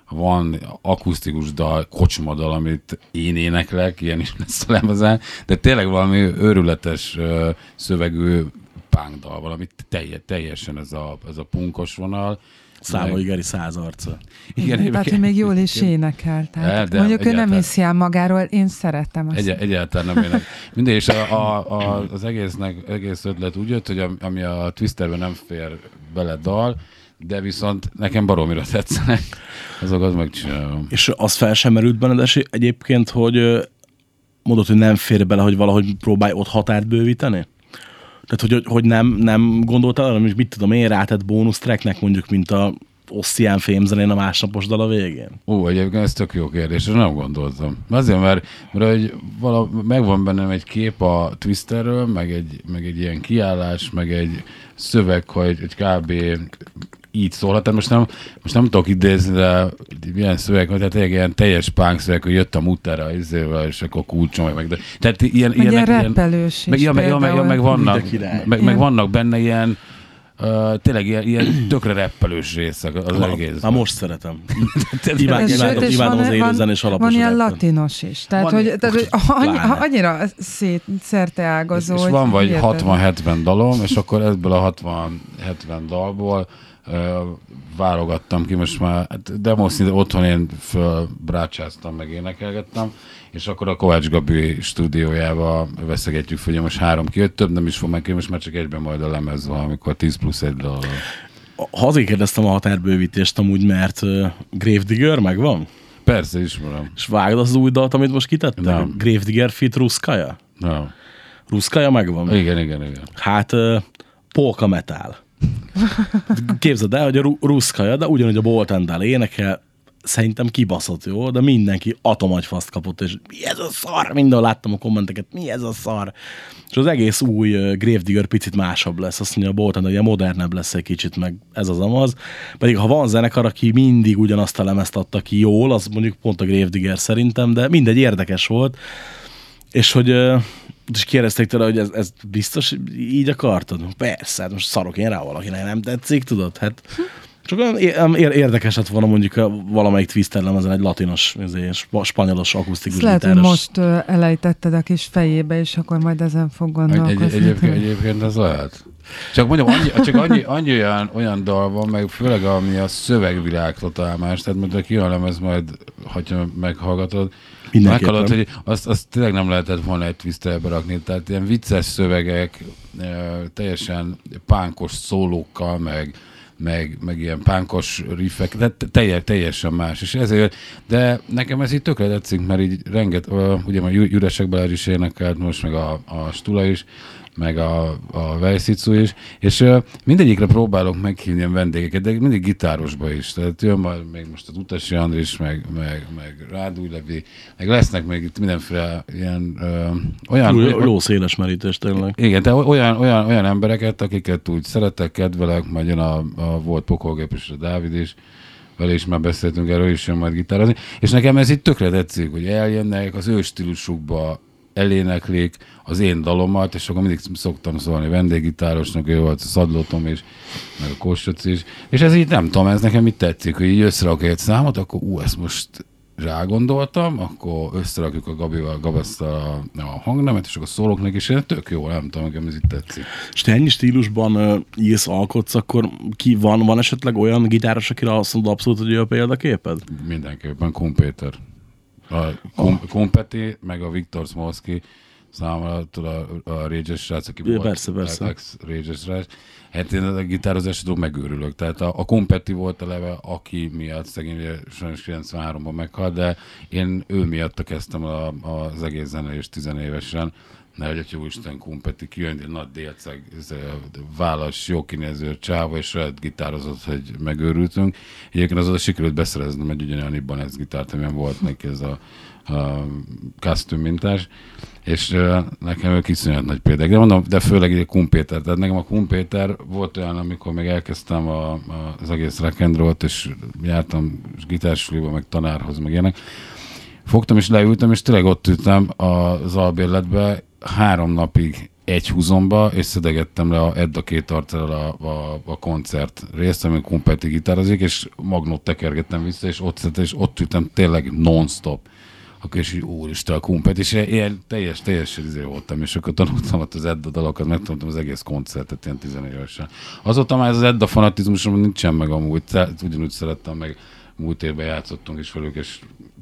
van akusztikus dal, kocsmadal, amit én éneklek, ilyen is lesz a lemezen, de tényleg valami őrületes ö, szövegű punk dal, valami telje, teljesen ez a, ez a punkos vonal. Számolj Geri száz arca. Igen, Tehát, hogy még jól is énekel. Tehát De, de mondjuk ő nem hiszi el magáról, én szeretem azt. Egy, egyáltalán nem ének. Mindegy, és a, a, a, az egésznek, egész ötlet úgy jött, hogy a, ami a Twisterben nem fér bele dal, de viszont nekem baromira tetszenek, azokat megcsinálom. És az fel sem merült benned egyébként, hogy mondod, hogy nem fér bele, hogy valahogy próbálj ott határt bővíteni? Tehát, hogy, hogy nem, nem gondoltál arra, hogy mit tudom én, rátett bónusz tracknek mondjuk, mint a Oszcián fémzenén a másnapos dal a végén? Ó, egyébként ez tök jó kérdés, és nem gondoltam. Azért, mert, mert hogy vala, megvan bennem egy kép a Twisterről, meg egy, meg egy ilyen kiállás, meg egy szöveg, hogy, hogy kb. Így szólhat. Tehát most nem, most nem tudok idézni, de milyen szöveg, vagy tehát tényleg ilyen teljes punk szöveg, hogy jött a mutára izével, és akkor kulcsom, meg, meg de, tehát ilyen, Meg ilyen ilyenek- reppelős is meg, ja, meg, ja, meg, ja, meg vannak, meg, meg Ilyen. vannak benne ilyen Uh, tényleg ilyen, ilyen tökre reppelős részek az egész. Na most szeretem. Tehát Imádom, imádom, és imádom van- az élőzenés van, alapos van ilyen rappet. latinos is. Tehát, Van hogy, ilyen- tehát, hogy annyi, annyira szét, szerte ágazó. és hogy van vagy hihetetlen. 60-70 dalom, és akkor ebből a 60-70 dalból válogattam ki most már, hát demo szinte otthon én fölbrácsáztam, meg énekelgettem, és akkor a Kovács Gabi stúdiójába veszegetjük hogy most három kijött, több nem is fog megkérni, most már csak egyben majd a lemez valamikor 10 plusz egy. Ha azért kérdeztem a határbővítést amúgy, mert uh, Gravedigger megvan? Persze, ismerem. És vágod az új dalt, amit most kitettek? Nem. Gravedigger fit Ruszkaja? No. Ruszkaja megvan? Igen, igen, igen. Hát uh, polka metal. Képzeld el, hogy a Ru- Ruszkaja, de ugyanúgy a Boltendál énekel, szerintem kibaszott jó, de mindenki atomagyfaszt kapott, és mi ez a szar? Mindenhol láttam a kommenteket, mi ez a szar? És az egész új Gravedigger picit másabb lesz, azt mondja a Boltendál, ugye modernebb lesz egy kicsit, meg ez az amaz. Pedig ha van zenekar, aki mindig ugyanazt a lemezt adta ki jól, az mondjuk pont a Gravedigger szerintem, de mindegy érdekes volt. És hogy és kérdezték tőle, hogy ez, ez biztos így akartad? Persze, hát most szarok én rá valakinek, nem tetszik, tudod? Hát Csak olyan érdekes lett volna mondjuk a valamelyik Twister lemezen egy latinos, ezért, spa- spanyolos akusztikus lehet, hogy gitáros. most ö, elejtetted a kis fejébe, és akkor majd ezen fog Egy, gondolkozni. egy, egyébként, egyébként ez lehet. Csak mondjam, annyi, csak annyi, annyi olyan, olyan dal van, meg főleg ami a szövegvilág totál más, tehát mondjuk ki a lemez majd, ha meghallgatod, Mindenképpen. meghallod, hogy azt, azt tényleg nem lehetett volna egy twisterbe rakni, tehát ilyen vicces szövegek, teljesen pánkos szólókkal, meg, meg, meg ilyen pánkos riffek, de teljes, teljesen más. És ezért, de nekem ez így tökre tetszik, mert így renget, ugye Jú- Juresek Balázs is énekelt most, meg a, a Stula is, meg a, a Vejszicu is, és uh, mindegyikre próbálok meghívni ilyen vendégeket, de mindig gitárosba is. Tehát jön majd még most az Utasi Andris, meg, meg, meg Rádúj Levi, meg lesznek még itt mindenféle ilyen uh, olyan... Jó, jó széles merítés tényleg. Igen, de olyan, olyan, olyan embereket, akiket úgy szeretek, kedvelek, majd jön a, a volt pokolgép és a Dávid is, vele is már beszéltünk erről, is jön majd gitározni, és nekem ez itt tökre tetszik, hogy eljönnek az ő stílusukba, eléneklik az én dalomat, és akkor mindig szoktam szólni vendéggitárosnak, ő volt a Szadlótom is, meg a Kossuth is, és ez így nem tudom, ez nekem itt tetszik, hogy így összerak egy számot, akkor ú, ezt most rágondoltam, akkor összerakjuk a Gabival, Gabasztal a, a hangnemet, és akkor szólok neki, és tök jó, nem tudom, nekem ez itt tetszik. És te ennyi stílusban uh, írsz, alkotsz, akkor ki van, van esetleg olyan gitáros, akire azt mondod abszolút, hogy ő a példaképed? Mindenképpen Kumpéter. A Kum, Kumpeti, meg a Viktor Smolski számomra tudod, a, a Rages srác, aki Ja, volt persze, persze. ex Rages srác. Hát én a gitározásodó megőrülök. Tehát a, a Kumpeti volt eleve, aki miatt szegény sajnos 93-ban meghalt, de én ő miatt kezdtem a, az egész zenélést tizenévesen. Ne hogy jó Isten Kumpeti kijön, egy nagy délceg, a válasz, jó kinéző csáva, és saját gitározott, hogy megőrültünk. Egyébként az oda sikerült beszereznem egy ugyanolyan Ibanez gitárt, amilyen volt neki ez a, a mintás, és uh, nekem ők iszonyat nagy példák. De mondom, de főleg egy Kumpéter. Tehát nekem a Kumpéter volt olyan, amikor még elkezdtem a, a, az egész rock és jártam gitársuliba, meg tanárhoz, meg ilyenek. Fogtam és leültem, és tényleg ott ültem az albérletbe három napig egy húzomba, és szedegettem le a Edda két arccal a, a, a, koncert részt, amikor Kumpeti gitározik, és magnót tekergettem vissza, és ott, szedtem, és ott ültem tényleg non-stop akkor is így, úristen, a kumpet, és ilyen teljes, teljes izé voltam, és akkor tanultam ott az Edda dalokat, megtanultam az egész koncertet ilyen 14 évesen. Azóta már ez az Edda fanatizmusom nincsen meg amúgy, ugyanúgy szerettem meg, múlt évben játszottunk is velük, és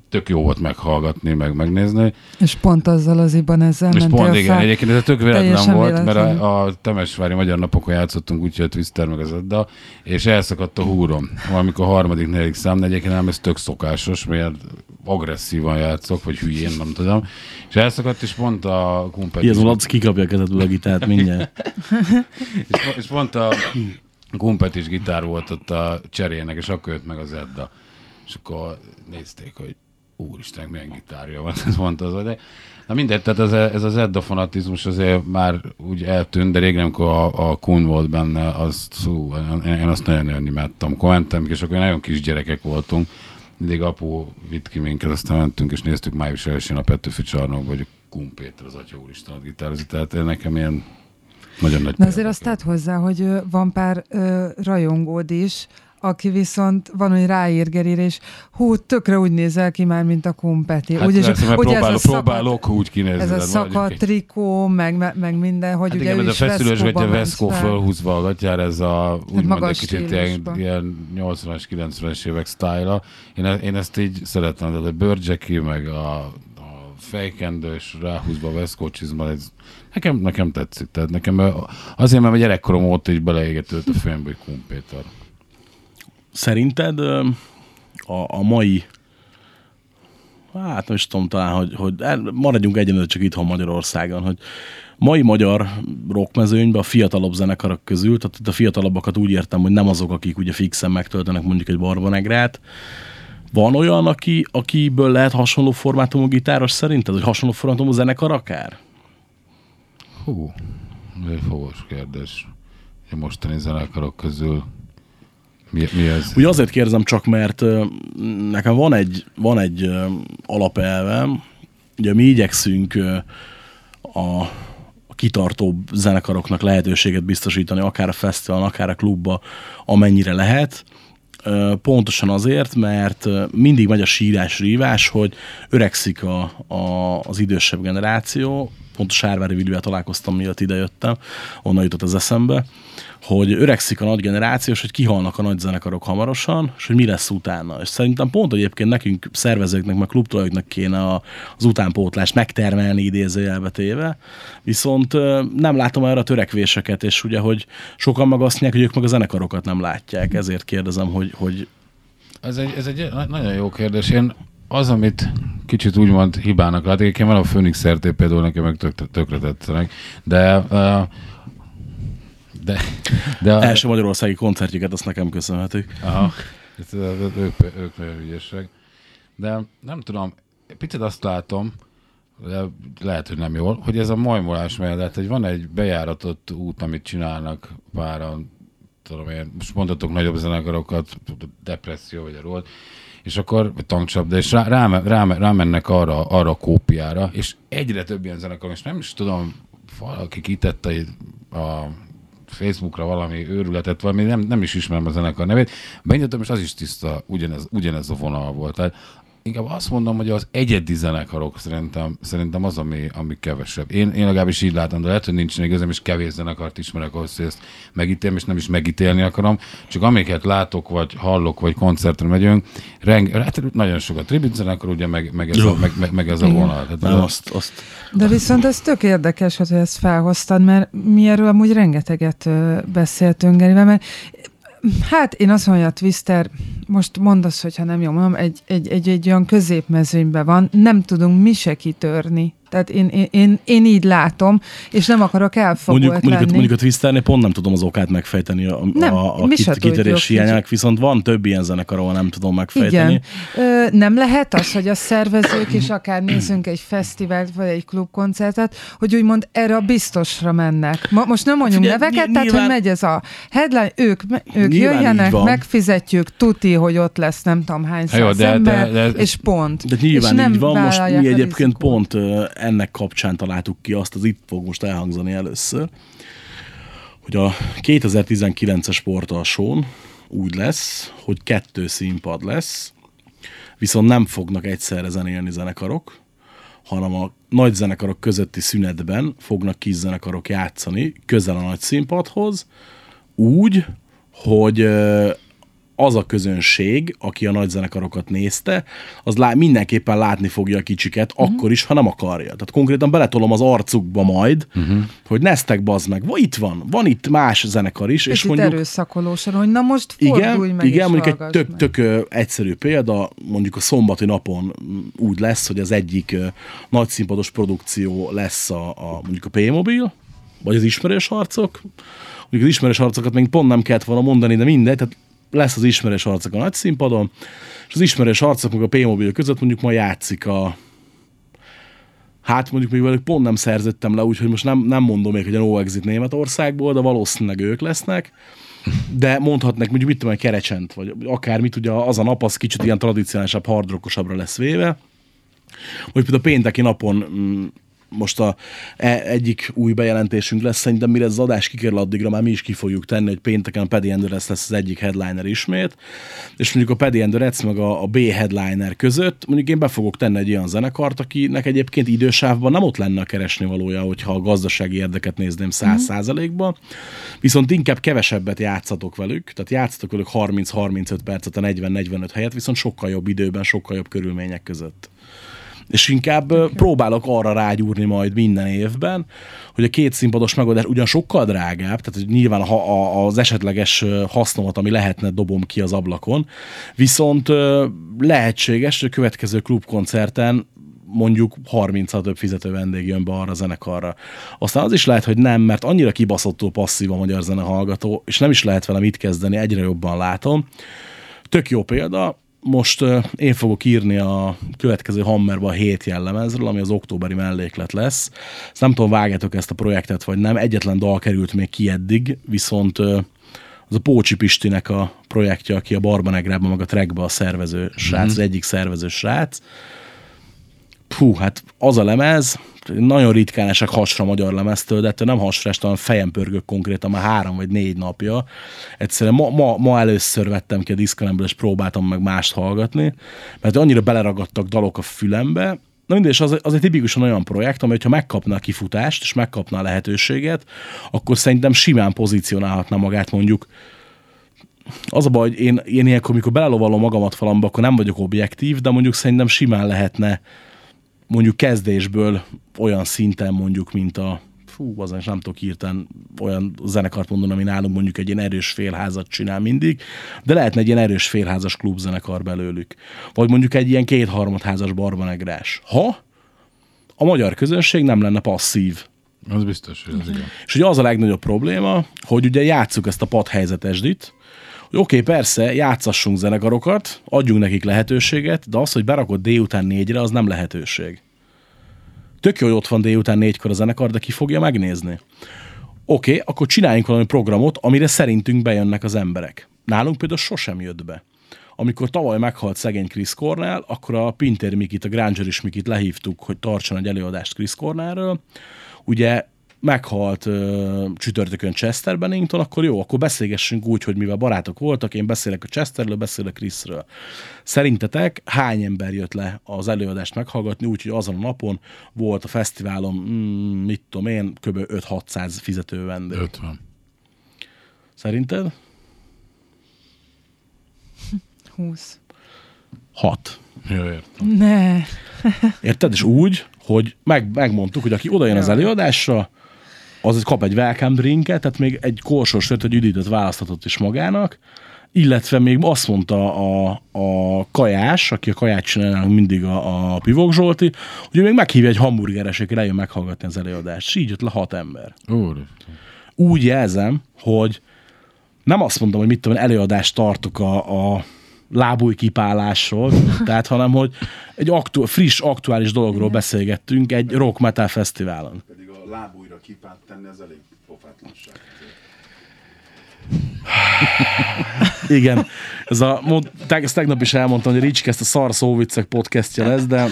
tök jó volt meghallgatni, meg megnézni. És pont azzal az iban ezzel És pont igen, fel. egyébként ez tök véletlen Teljesen volt, véletlenül. mert a, a Temesvári Magyar Napokon játszottunk, úgyhogy a Twister meg az Edda, és elszakadt a húrom. Valamikor a harmadik, negyedik szám, egyébként nem ez tök szokásos, mert agresszívan játszok, vagy hülyén, nem tudom. És elszakadt, és pont a kumpet. Ilyen Laci kikapja a kezedből a gitárt mindjárt. És, és pont a Gumpet is gitár volt ott a cserének, és akkor jött meg az Edda. És akkor nézték, hogy úristen, milyen gitárja van, ez mondta az, de Na mindegy, tehát ez, ez az Edda fanatizmus azért már úgy eltűnt, de régen, amikor a, a Kun volt benne, az, szó, én, azt nagyon-nagyon imádtam. Akkor mentem, és akkor nagyon kis gyerekek voltunk, mindig apu vitt ki minket, aztán mentünk, és néztük május elsőn a Petőfi csarnokba, hogy Kun Péter az Atya Úristen ott gitározik, tehát nekem ilyen nagyon nagy De azért azt tett hozzá, hogy van pár ö, rajongód is, aki viszont van, hogy ráír Gerire, és hú, tökre úgy nézel ki már, mint a kumpeti. Hát Úgyis- persze, mert ugye próbálok, szakadt- próbálok úgy kinézni. Ez a szakadt trikó, meg, meg, minden, hogy Hát ugye igen, ez a feszülős gatya ment Veszkó fölhúzva a gatyára, ez a úgymond egy kicsit ilyen, ilyen 80-as, 90-es évek sztájla. Én, e- én ezt így szeretem, de a bőrcseki, meg a, a fejkendő, és ráhúzva a Veszkó csizma, ez nekem, nekem tetszik. Tehát nekem azért, mert a gyerekkorom óta így beleégetődött a fejembe, hogy Kumpéter. Szerinted a, a mai hát nem is tudom talán, hogy, hogy maradjunk egyenlően csak itthon Magyarországon, hogy mai magyar rockmezőnyben a fiatalabb zenekarok közül, tehát itt a fiatalabbakat úgy értem, hogy nem azok, akik ugye fixen megtöltenek mondjuk egy barbanegrát, van olyan, aki, akiből lehet hasonló formátumú gitáros szerinted, hogy hasonló formátumú zenekar akár? Hú, ez egy fogos kérdés. A mostani zenekarok közül mi, mi ez? Ugye azért kérdezem csak, mert nekem van egy, van egy alapelvem, ugye mi igyekszünk a, a kitartóbb zenekaroknak lehetőséget biztosítani, akár a fesztiválon, akár a klubba, amennyire lehet, pontosan azért, mert mindig megy a sírás rívás, hogy öregszik a, a, az idősebb generáció, pont a Sárvári Vilivel találkoztam, miatt idejöttem, onnan jutott az eszembe, hogy öregszik a nagy generációs, hogy kihalnak a nagy zenekarok hamarosan, és hogy mi lesz utána. És szerintem pont egyébként nekünk szervezőknek, meg klubtulajoknak kéne a, az utánpótlást megtermelni idézőjelbe téve, viszont nem látom erre a törekvéseket, és ugye, hogy sokan meg azt mondják, hogy ők meg a zenekarokat nem látják, ezért kérdezem, hogy, hogy Ez egy, ez egy na- nagyon jó kérdés. Én az, amit kicsit úgymond hibának látok, egyébként van a Phoenix RT például nekem meg tök, tökre tetszenek, de, uh, de, de a, első magyarországi koncertjüket azt nekem köszönhetők. Aha. Ők, ők nagyon ügyesek. De nem tudom, picit azt látom, de lehet, hogy nem jól, hogy ez a majmolás mellett, hogy van egy bejáratott út, amit csinálnak páran, tudom én, most mondhatok nagyobb zenekarokat, depresszió vagy a rolt, és akkor tankcsapda, és rá, rá, rá, rámennek arra, arra a kópiára, és egyre több ilyen zenekar, és nem is tudom, valaki kitette a Facebookra valami őrületet, valami, nem, nem is ismerem a zenekar nevét, benyitottam, és az is tiszta, ugyanez, ugyanez a vonal volt. Tehát inkább azt mondom, hogy az egyedi zenekarok szerintem, szerintem az, ami, ami kevesebb. Én, én legalábbis így látom, de lehet, hogy nincsen igazam, és kevés zenekart ismerek ahhoz, hogy ezt megítéljem, és nem is megítélni akarom. Csak amiket látok, vagy hallok, vagy koncertre megyünk, reng, hát nagyon sokat tribut zenekar, ugye, meg, meg, ez, a, meg, meg, meg ez a vonal. Tehát Nem, a, azt, azt De viszont ez tök érdekes, hogy ezt felhoztad, mert mi erről amúgy rengeteget beszéltünk Gerivel, mert hát én azt mondom, hogy Twister, most mondasz, hogyha nem jól mondom, egy, egy, egy, egy olyan középmezőnyben van, nem tudunk mi se kitörni. Tehát én, én, én, én így látom, és nem akarok elfogolt Mondjuk, mondjuk, a, lenni. mondjuk a Twisternél pont nem tudom az okát megfejteni a, Nem, a, a kit, kitörés tudjuk. hiányának, viszont van több ilyen zenekar, ahol nem tudom megfejteni. Igen. Ö, nem lehet az, hogy a szervezők is akár nézzünk egy fesztivált, vagy egy klubkoncertet, hogy úgymond erre a biztosra mennek. Ma, most nem mondjunk Figyelj, neveket, ny- tehát nyilván- hogy megy ez a headline, ők, ők Nyilván jöjjenek, megfizetjük, tuti, hogy ott lesz nem tudom hány száz de- de- ember, de- és pont. De nyilván és nem így van, most mi egyébként pont ennek kapcsán találtuk ki azt, az itt fog most elhangzani először, hogy a 2019-es sportalsón úgy lesz, hogy kettő színpad lesz, viszont nem fognak egyszerre zenélni zenekarok, hanem a nagy zenekarok közötti szünetben fognak kis zenekarok játszani közel a nagy színpadhoz, úgy, hogy az a közönség, aki a nagy zenekarokat nézte, az lá- mindenképpen látni fogja a kicsiket, uh-huh. akkor is, ha nem akarja. Tehát konkrétan beletolom az arcukba majd, uh-huh. hogy neztek bazd meg, itt van, van itt más zenekar is, és Picit mondjuk... erőszakolósan, hogy na most fordulj Igen, meg igen és mondjuk egy tök, tök ö, egyszerű példa, mondjuk a szombati napon mm, úgy lesz, hogy az egyik ö, nagy színpados produkció lesz a, a mondjuk a P-mobil, vagy az ismerős arcok. Mondjuk az ismerős arcokat még pont nem kellett volna mondani, de mindegy, tehát lesz az ismerős arcok a nagy színpadon, és az ismerős arcok meg a P-mobil között mondjuk ma játszik a Hát mondjuk még velük pont nem szerzettem le, úgyhogy most nem, nem mondom még, hogy a No Exit Németországból, de valószínűleg ők lesznek. De mondhatnak mondjuk mit tudom, egy kerecsent, vagy akármit, ugye az a nap az kicsit ilyen tradicionálisabb, hardrockosabbra lesz véve. Hogy például a pénteki napon mm, most a, e, egyik új bejelentésünk lesz, szerintem mire az adás kikerül addigra, már mi is ki fogjuk tenni, hogy pénteken a Paddy Endurance lesz az egyik headliner ismét, és mondjuk a Paddy Endurance meg a, a B headliner között, mondjuk én be fogok tenni egy olyan zenekart, akinek egyébként idősávban nem ott lenne a keresni valója, hogyha a gazdasági érdeket nézném száz százalékban, viszont inkább kevesebbet játszatok velük, tehát játszatok velük 30-35 percet a 40-45 helyet, viszont sokkal jobb időben, sokkal jobb körülmények között. És inkább okay. próbálok arra rágyúrni majd minden évben, hogy a két színpados megoldás ugyan sokkal drágább, tehát hogy nyilván ha a, az esetleges hasznomat, ami lehetne, dobom ki az ablakon, viszont lehetséges, hogy a következő klubkoncerten mondjuk 30 több fizető vendég jön be arra a zenekarra. Aztán az is lehet, hogy nem, mert annyira kibaszottul passzív a magyar zenehallgató, és nem is lehet vele mit kezdeni, egyre jobban látom. Tök jó példa, most én fogok írni a következő Hammerba a hét jellemezről, ami az októberi melléklet lesz. Ezt nem tudom, vágjátok ezt a projektet, vagy nem. Egyetlen dal került még ki eddig, viszont az a Pócsi Pistinek a projektje, aki a Barbanegrában, meg a Trackba a szervező srác, mm-hmm. az egyik szervező srác. Hú, hát az a lemez, nagyon ritkán esek hasra magyar lemeztől, de ettől nem hasra estem, hanem fejem pörgök konkrétan már három vagy négy napja. Egyszerűen ma, ma, ma először vettem ki a diszkanemből, és próbáltam meg mást hallgatni, mert annyira beleragadtak dalok a fülembe, Na mindegy, és az, az egy tipikusan olyan projekt, amely, ha megkapna a kifutást, és megkapna a lehetőséget, akkor szerintem simán pozícionálhatna magát mondjuk az a baj, hogy én, én ilyenkor, amikor belelovalom magamat valamba, akkor nem vagyok objektív, de mondjuk szerintem simán lehetne mondjuk kezdésből olyan szinten mondjuk, mint a fú, az nem tudok írtani olyan zenekart mondani, ami nálunk mondjuk egy ilyen erős félházat csinál mindig, de lehetne egy ilyen erős félházas klubzenekar belőlük. Vagy mondjuk egy ilyen kétharmadházas barbanegrás. Ha a magyar közönség nem lenne passzív. Az biztos, hogy az igen. És ugye az a legnagyobb probléma, hogy ugye játsszuk ezt a padhelyzetesdit, oké, persze, játszassunk zenekarokat, adjunk nekik lehetőséget, de az, hogy berakod délután négyre, az nem lehetőség. Tök jó, hogy ott van délután négykor a zenekar, de ki fogja megnézni? Oké, akkor csináljunk valami programot, amire szerintünk bejönnek az emberek. Nálunk például sosem jött be. Amikor tavaly meghalt szegény Chris Cornell, akkor a Pinter Mikit, a Granger is Mikit lehívtuk, hogy tartson egy előadást Chris Cornellről. Ugye meghalt ö, csütörtökön Chester Bennington, akkor jó, akkor beszélgessünk úgy, hogy mivel barátok voltak, én beszélek a Chesterről, beszélek Chrisről. Szerintetek hány ember jött le az előadást meghallgatni, úgyhogy azon a napon volt a fesztiválon, mm, mit tudom én, kb. 5-600 fizető vendég. 50. Szerinted? 20. 6. Jó, értem. Ne. Érted? És úgy, hogy meg, megmondtuk, hogy aki oda jön az előadásra, az kap egy welcome drinket, tehát még egy korsós sört, hogy üdítőt választhatott is magának, illetve még azt mondta a, a kajás, aki a kaját csinál mindig a, a Pivok Zsolti, hogy ő még meghívja egy hamburgeres, aki lejön meghallgatni az előadást. És így jött le hat ember. Úr, Úgy jelzem, hogy nem azt mondom, hogy mit tudom, előadást tartok a, a lábújkipálásról, tehát, hanem, hogy egy aktu- friss, aktuális dologról beszélgettünk egy rock metal fesztiválon. Pedig lábújra kipát tenni, az elég pofátlanság. Igen, ez a, ezt tegnap is elmondtam, hogy Ricsk ezt a szar szóviccek podcastja lesz, de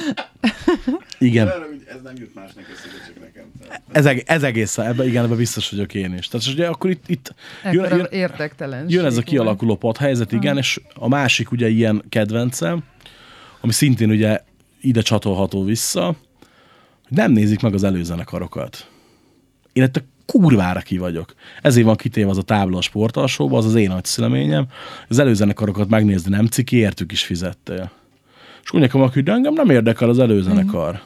igen, ez nem jut másnak eszébe, csak nekem. Ez, eg- ez egész, ebben, igen, ebben biztos vagyok én is. Tehát ugye akkor itt, itt jön, jön, érdektelenség. jön ez a kialakuló padhelyzet, igen, és a másik ugye ilyen kedvencem, ami szintén ugye ide csatolható vissza, hogy nem nézik meg az előzenekarokat. Én ettől kurvára ki vagyok. Ezért van kitéve az a tábla a sportalsóba, az az én nagy szüleményem. Az előzenekarokat megnézni nem ciki, értük is fizettél. És úgy nekem, hogy engem nem érdekel az előzenekar.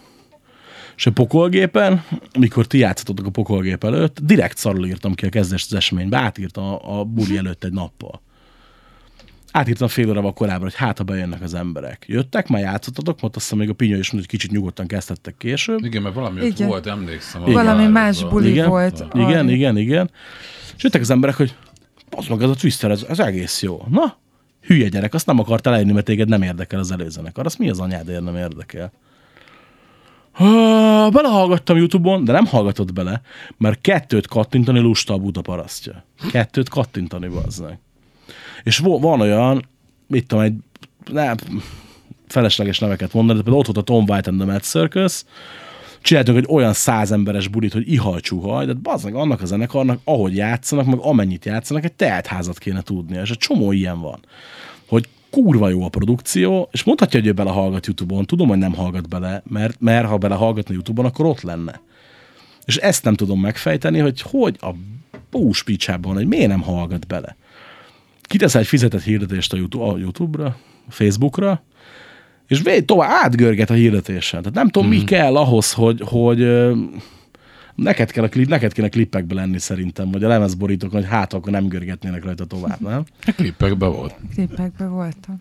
És a pokolgépen, amikor ti játszottatok a pokolgép előtt, direkt szarul írtam ki a kezdést az eseménybe, átírtam a, a buli előtt egy nappal. Átírtam fél órával korábban, hogy hát, ha bejönnek az emberek. Jöttek, már játszottatok, mert azt még a Pinya is mondta, hogy kicsit nyugodtan kezdtettek később. igen, mert valami ott Igen. volt, emlékszem. a Valami más buli Igen, volt. igen, arra. igen, igen. És jöttek az emberek, hogy az meg ez a Twister, ez, ez egész jó. Na, hülye gyerek, azt nem akart elejönni, mert téged nem érdekel az előzenekar. Azt mi az anyádért nem érdekel? Ah, belehallgattam Youtube-on, de nem hallgatott bele, mert kettőt kattintani lusta a Buda parasztja. Kettőt kattintani, bazdnek. És van olyan, mit tudom, egy nem, felesleges neveket mondani, de például ott volt a Tom White and the Mad Circus, csináltunk egy olyan százemberes bulit, hogy ihaj csuhaj, de bazd meg annak a zenekarnak, ahogy játszanak, meg amennyit játszanak, egy teltházat kéne tudnia, és egy csomó ilyen van. Hogy kurva jó a produkció, és mondhatja, hogy ő belehallgat YouTube-on, tudom, hogy nem hallgat bele, mert, mert ha belehallgatna YouTube-on, akkor ott lenne. És ezt nem tudom megfejteni, hogy hogy a bús picsában, hogy miért nem hallgat bele. Kitesz egy fizetett hirdetést a YouTube- a YouTube-ra, a Facebookra, és véd tovább átgörget a hirdetésen. Tehát nem tudom, mi kell ahhoz, hogy, hogy neked, kell a klip, neked kéne klippekbe lenni szerintem, vagy a lemezborítók, hogy hát akkor nem görgetnének rajta tovább, nem? A klippekben volt. Klipekben voltam.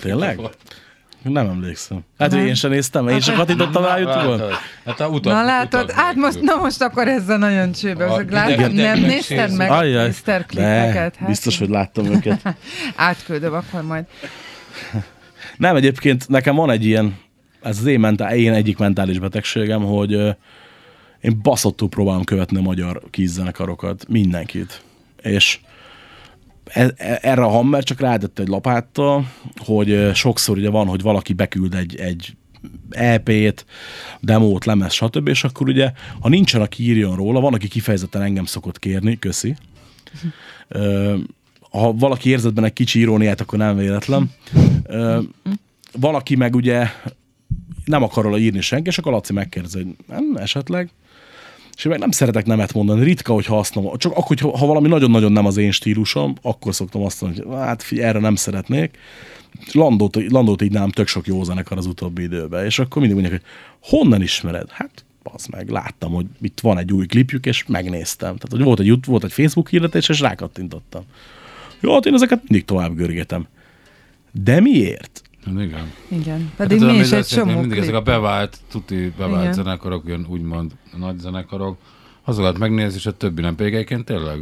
Tényleg? Nem emlékszem. Hát, hogy én sem néztem, én sem kattintottam rá YouTube-on. Hát a utat, Na látod, utat hát most, na most akkor ezzel nagyon csőbe. A- látod, igen, nem nézted meg Ajjaj, Mr. ne, klippeket? Hát, biztos, hogy láttam őket. Átküldöm akkor majd. Nem, egyébként nekem van egy ilyen, ez az én, mentál, én egyik mentális betegségem, hogy én baszottul próbálom követni a magyar kízzenekarokat, mindenkit. És erre a Hammer csak rádett egy lapáttal, hogy sokszor ugye van, hogy valaki beküld egy, egy EP-t, demót, lemez, stb. És akkor ugye, ha nincsen, aki írjon róla, van, aki kifejezetten engem szokott kérni, köszi. Ha valaki érzett benne egy kicsi iróniát, akkor nem véletlen. Valaki meg ugye nem akar róla írni senki, és akkor Laci megkérdezi, hogy nem, esetleg. És én meg nem szeretek nemet mondani, ritka, hogy használom. Csak akkor, hogyha, ha valami nagyon-nagyon nem az én stílusom, akkor szoktam azt mondani, hogy hát figyelj, erre nem szeretnék. Landót, landót így nem tök sok jó zenekar az utóbbi időben, és akkor mindig mondják, hogy honnan ismered? Hát az meg, láttam, hogy itt van egy új klipjük, és megnéztem. Tehát, hogy volt egy, volt egy Facebook hirdetés, és rákattintottam. Jó, hát én ezeket mindig tovább görgetem. De miért? Hát Igen. Igen. Hát Pedig tudom, mi is egy csomó Mindig ezek a bevált, tuti bevált Igen. zenekarok, olyan úgymond nagy zenekarok, azokat megnézni, és a többi nem. Pedig egyébként tényleg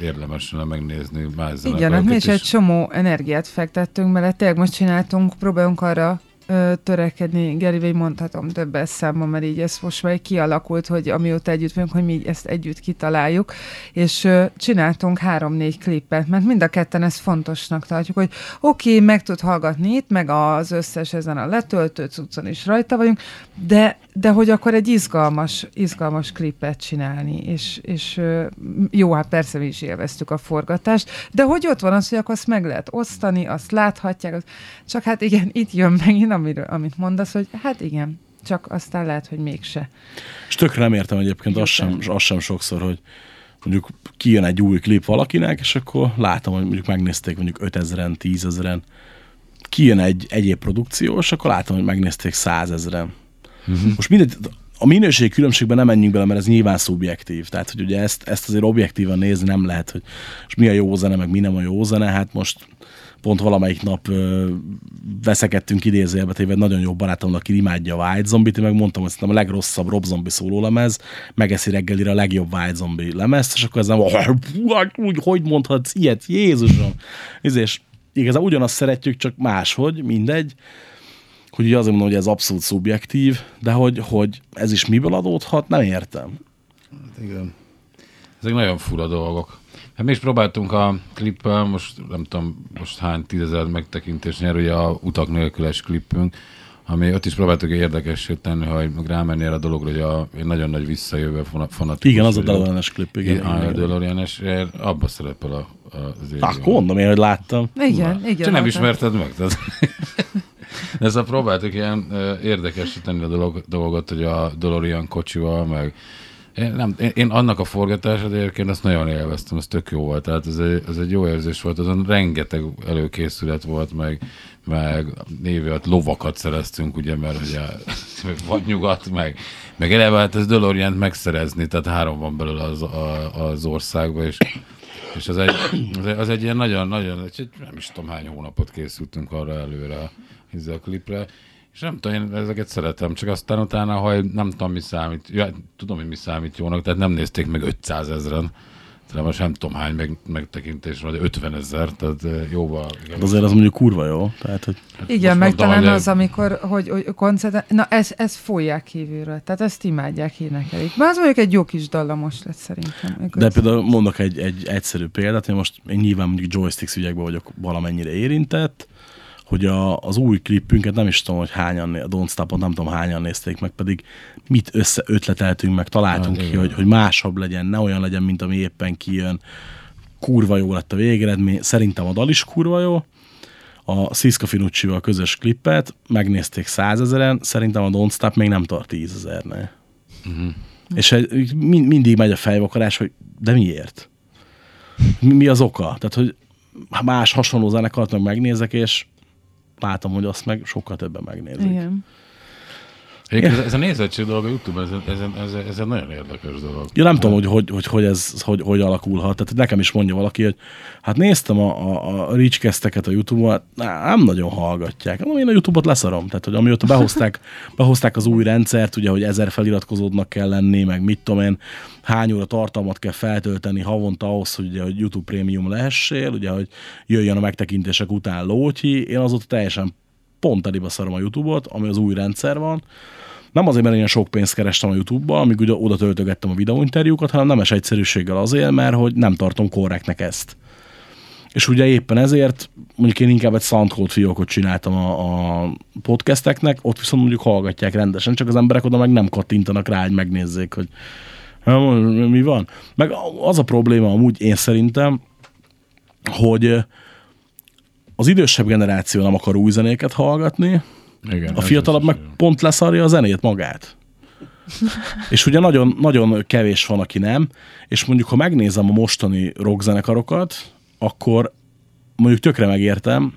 érdemes lenne megnézni más Igen, hát mi is. egy csomó energiát fektettünk bele. Tényleg most csináltunk, próbálunk arra ö, törekedni, Gerivé mondhatom többes számban, mert így ez most már kialakult, hogy amióta együtt vagyunk, hogy mi ezt együtt kitaláljuk, és ö, csináltunk három-négy klippet, mert mind a ketten ezt fontosnak tartjuk, hogy oké, okay, meg tud hallgatni itt, meg az összes ezen a letöltő cuccon is rajta vagyunk, de, de hogy akkor egy izgalmas, izgalmas klippet csinálni, és, és ö, jó, hát persze mi is élveztük a forgatást, de hogy ott van az, hogy akkor azt meg lehet osztani, azt láthatják, csak hát igen, itt jön megint, amiről, amit mondasz, hogy hát igen, csak aztán lehet, hogy mégse. És tökre nem értem egyébként azt sem, azt sem sokszor, hogy mondjuk kijön egy új klip valakinek, és akkor látom, hogy mondjuk megnézték mondjuk 5000-en, 10.000-en. Kijön egy egyéb produkció, és akkor látom, hogy megnézték 100.000-en. Uh-huh. Most mindegy, a minőség különbségben nem menjünk bele, mert ez nyilván szubjektív. Tehát, hogy ugye ezt, ezt azért objektívan nézni nem lehet, hogy most mi a jó zene, meg mi nem a jó zene. Hát most pont valamelyik nap ö, veszekedtünk idézőjelbe téve nagyon jó barátomnak, imádja a White Zombie-t, meg mondtam, hogy szerintem a legrosszabb Rob Zombie szólólemez, megeszi reggelire a legjobb White Zombie lemezt, és akkor ez nem, úgy, hogy mondhatsz ilyet, Jézusom. És igazából ugyanazt szeretjük, csak máshogy, mindegy hogy ugye azért mondom, hogy ez abszolút szubjektív, de hogy, hogy ez is miből adódhat, nem értem. Igen. Ezek nagyon fura dolgok. Hát mi is próbáltunk a klippel, most nem tudom, most hány tízezer megtekintés nyer, ugye a utak nélküles klippünk, ami ott is próbáltuk érdekessé tenni, hogy erre a dologra, hogy a, én nagyon nagy visszajövő fanatikus Igen, az a. DeLorean-es klip, igen. Igen, a. DeLorean-es, abban szerepel a, a, az év. Akkor mondom én, hogy láttam. Igen, igen. Csak nem ismerted meg. Tehát. De ezzel próbáltuk ilyen tenni a dolog, dolgot, hogy a DeLorean kocsival, meg én, nem, én, én annak a forgatását egyébként azt nagyon élveztem, ez tök jó volt, tehát ez egy, ez egy jó érzés volt, azon rengeteg előkészület volt, meg, meg névi alatt lovakat szereztünk, ugye, mert ugye van nyugat, meg, meg eleve hát ez DeLorean megszerezni, tehát három van belőle az, a, az országban, és és az egy, az egy, az egy ilyen nagyon, nagyon, egy, nem is tudom hány hónapot készültünk arra előre izé a klipre, és nem tudom, én ezeket szeretem, csak aztán utána, ha nem tudom, mi számít, ja, tudom, hogy mi számít jónak, tehát nem nézték meg 500 ezeren, tehát most nem tudom hány meg, megtekintés van, de 50 ezer, tehát eh, jóval. De azért az mondjuk kurva jó. Tehát, hogy Igen, Most meg mondtam, talán az, amikor, hogy, hogy koncert... Na, ez, ez fújják kívülről. Tehát ezt imádják, énekelik. Már az mondjuk egy jó kis dallamos lett szerintem. Igaz? de például mondok egy, egy egyszerű példát, én most én nyilván mondjuk joysticks ügyekben vagyok valamennyire érintett, hogy a, az új klippünket nem is tudom, hogy hányan, a Don't Stop-ot nem tudom hányan nézték meg, pedig mit összeötleteltünk, meg találtunk Hát, ki, hogy, hogy másabb legyen, ne olyan legyen, mint ami éppen kijön. Kurva jó lett a végeredmény, szerintem a dal is kurva jó. A Siska Finucci-val közös klippet, megnézték százezeren, szerintem a Don't Stop még nem tart tízezernél. Uh-huh. És mindig megy a fejvakarás, hogy de miért? Mi, mi az oka? Tehát, hogy más hasonló zenekart meg megnézek, és látom, hogy azt meg sokkal többen megnézik. Igen. Ez, ez a nézettség dolog a YouTube-on, ez, ez, ez, ez egy nagyon érdekes dolog. Ja, nem tudom, hogy hogy, hogy, hogy ez hogy, hogy alakulhat. Tehát nekem is mondja valaki, hogy hát néztem a, a, a Reachcast-eket a YouTube-on, hát nem nagyon hallgatják. Mondom, én a YouTube-ot leszarom. Tehát, hogy amióta behozták, behozták az új rendszert, ugye, hogy ezer feliratkozódnak kell lenni, meg mit tudom én, hány óra tartalmat kell feltölteni havonta ahhoz, hogy, ugye, hogy YouTube Premium lehessél, ugye, hogy jöjjön a megtekintések után lótyi. Én azóta teljesen pont telibe szarom a YouTube-ot, ami az új rendszer van. Nem azért, mert én sok pénzt kerestem a YouTube-ba, amíg ugye oda töltögettem a videóinterjúkat, hanem nemes egyszerűséggel azért, mert hogy nem tartom korrektnek ezt. és ugye éppen ezért mondjuk én inkább egy SoundCloud fiókot csináltam a, a podcasteknek, ott viszont mondjuk hallgatják rendesen, csak az emberek oda meg nem kattintanak rá, hogy megnézzék, hogy "Ha, mi van. Meg az a probléma amúgy én szerintem, hogy az idősebb generáció nem akar új zenéket hallgatni, Igen, a fiatalabb meg hogy- pont leszarja a zenét magát. és ugye nagyon, nagyon kevés van, aki nem, és mondjuk, ha megnézem a mostani rockzenekarokat, akkor mondjuk tökre megértem,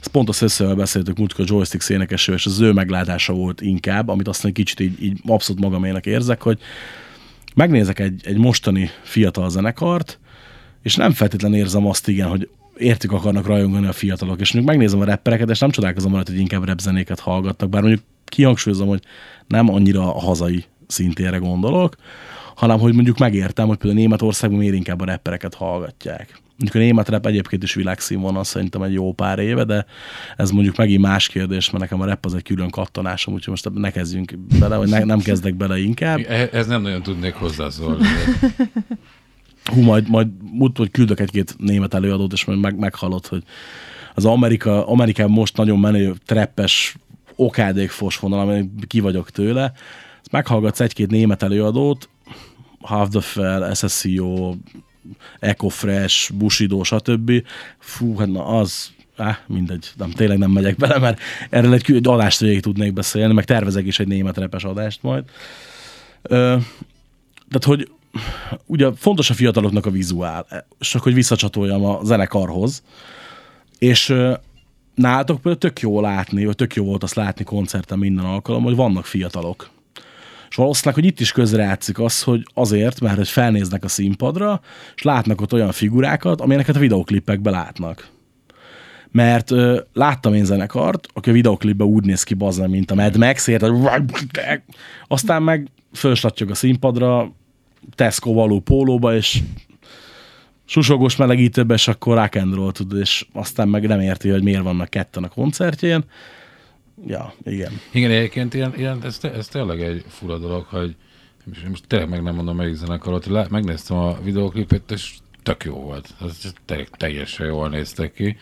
ezt pont a szösszővel beszéltük múltkor a joystick énekeső, és az ő meglátása volt inkább, amit aztán egy kicsit így, így abszolút magamének érzek, hogy megnézek egy, egy mostani fiatal zenekart, és nem feltétlenül érzem azt igen, hogy értük akarnak rajongani a fiatalok, és mondjuk megnézem a rappereket, és nem csodálkozom rajta, hogy inkább rap zenéket hallgatnak, bár mondjuk kihangsúlyozom, hogy nem annyira a hazai szintére gondolok, hanem hogy mondjuk megértem, hogy például Németországban miért inkább a rappereket hallgatják. Mondjuk a német rap egyébként is világszínvonal szerintem egy jó pár éve, de ez mondjuk megint más kérdés, mert nekem a rap az egy külön kattanásom, úgyhogy most ne kezdjünk bele, vagy ne, nem kezdek bele inkább. E- Ez nem nagyon tudnék hozzászólni. de- Hú, majd, majd múlt, hogy küldök egy-két német előadót, és majd meg, meghallod, hogy az Amerika, Amerikában most nagyon menő treppes okádék fosvonal, ami ki vagyok tőle. Ezt meghallgatsz egy-két német előadót, Half the Fell, SSCO, Echo Fresh, Bushido, stb. Fú, hát na az, Á, mindegy, nem, tényleg nem megyek bele, mert erről egy, egy adást végig tudnék beszélni, meg tervezek is egy német repes adást majd. Ö, tehát, hogy ugye fontos a fiataloknak a vizuál, csak hogy visszacsatoljam a zenekarhoz, és nálatok például tök jó látni, vagy tök jó volt azt látni koncerten minden alkalom, hogy vannak fiatalok. És valószínűleg, hogy itt is közrejátszik az, hogy azért, mert hogy felnéznek a színpadra, és látnak ott olyan figurákat, amilyeneket a videoklipekben látnak. Mert ö, láttam én zenekart, aki a videoklipben úgy néz ki bazán, mint a Mad Max, érted? Aztán meg fölslattyog a színpadra, Tesco való pólóba, és susogos melegítőbe, és akkor rock and roll tud, és aztán meg nem érti, hogy miért vannak ketten a koncertjén. Ja, igen. Igen, egyébként ilyen, ilyen ez, ez tényleg egy fura dolog, hogy most tényleg meg nem mondom melyik zenekarot, lá- megnéztem a videoklipet, és tök jó volt. Ez teljesen jól néztek ki.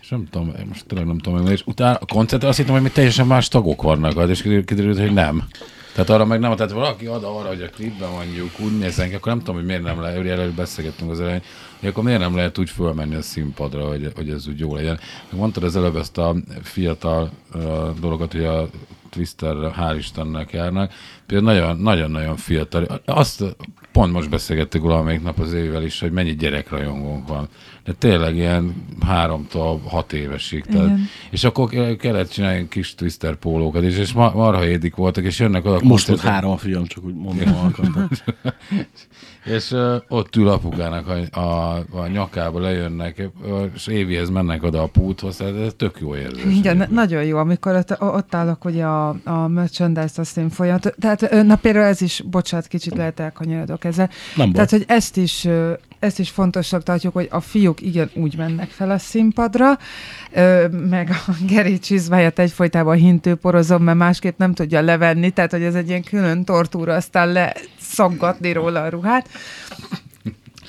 És nem tudom, most tényleg nem tudom. És utána a koncerten azt hittem, hogy még teljesen más tagok vannak, hát, és kiderült, hogy nem. Tehát arra meg nem, tehát valaki ad arra, hogy a klipben mondjuk úgy nézzen akkor nem tudom, hogy miért nem lehet, előbb beszélgettünk az elején, hogy akkor miért nem lehet úgy fölmenni a színpadra, hogy, hogy ez úgy jó legyen. Meg mondtad az előbb ezt a fiatal uh, dolgot, hogy a Twister hál' Istennek járnak. Például nagyon- nagyon-nagyon fiatal. Azt pont most beszélgettük valamelyik nap az évvel is, hogy mennyi gyerekrajongónk van. De tényleg ilyen háromtól hat évesig. Tehát, Igen. és akkor ke- kellett csinálni kis Twister pólókat is, és ma- marha édik voltak, és jönnek oda a Most volt három a fiam, csak úgy mondom alkalmat. és uh, ott ül apukának a, a, a nyakába, lejönnek, és Évihez mennek oda a púthoz, tehát ez tök jó érzés. Igen, egyébként. nagyon jó, amikor ott, ott állok ugye a, a merchandise-t azt én folyamat. Tehát na például ez is, bocsánat, kicsit lehet elkanyarodok ezzel. Nem baj. Tehát, hogy ezt is, ezt is fontosnak tartjuk, hogy a fiúk igen úgy mennek fel a színpadra, meg a Geri csizmáját egyfolytában hintőporozom, mert másképp nem tudja levenni, tehát hogy ez egy ilyen külön tortúra, aztán leszaggatni róla a ruhát.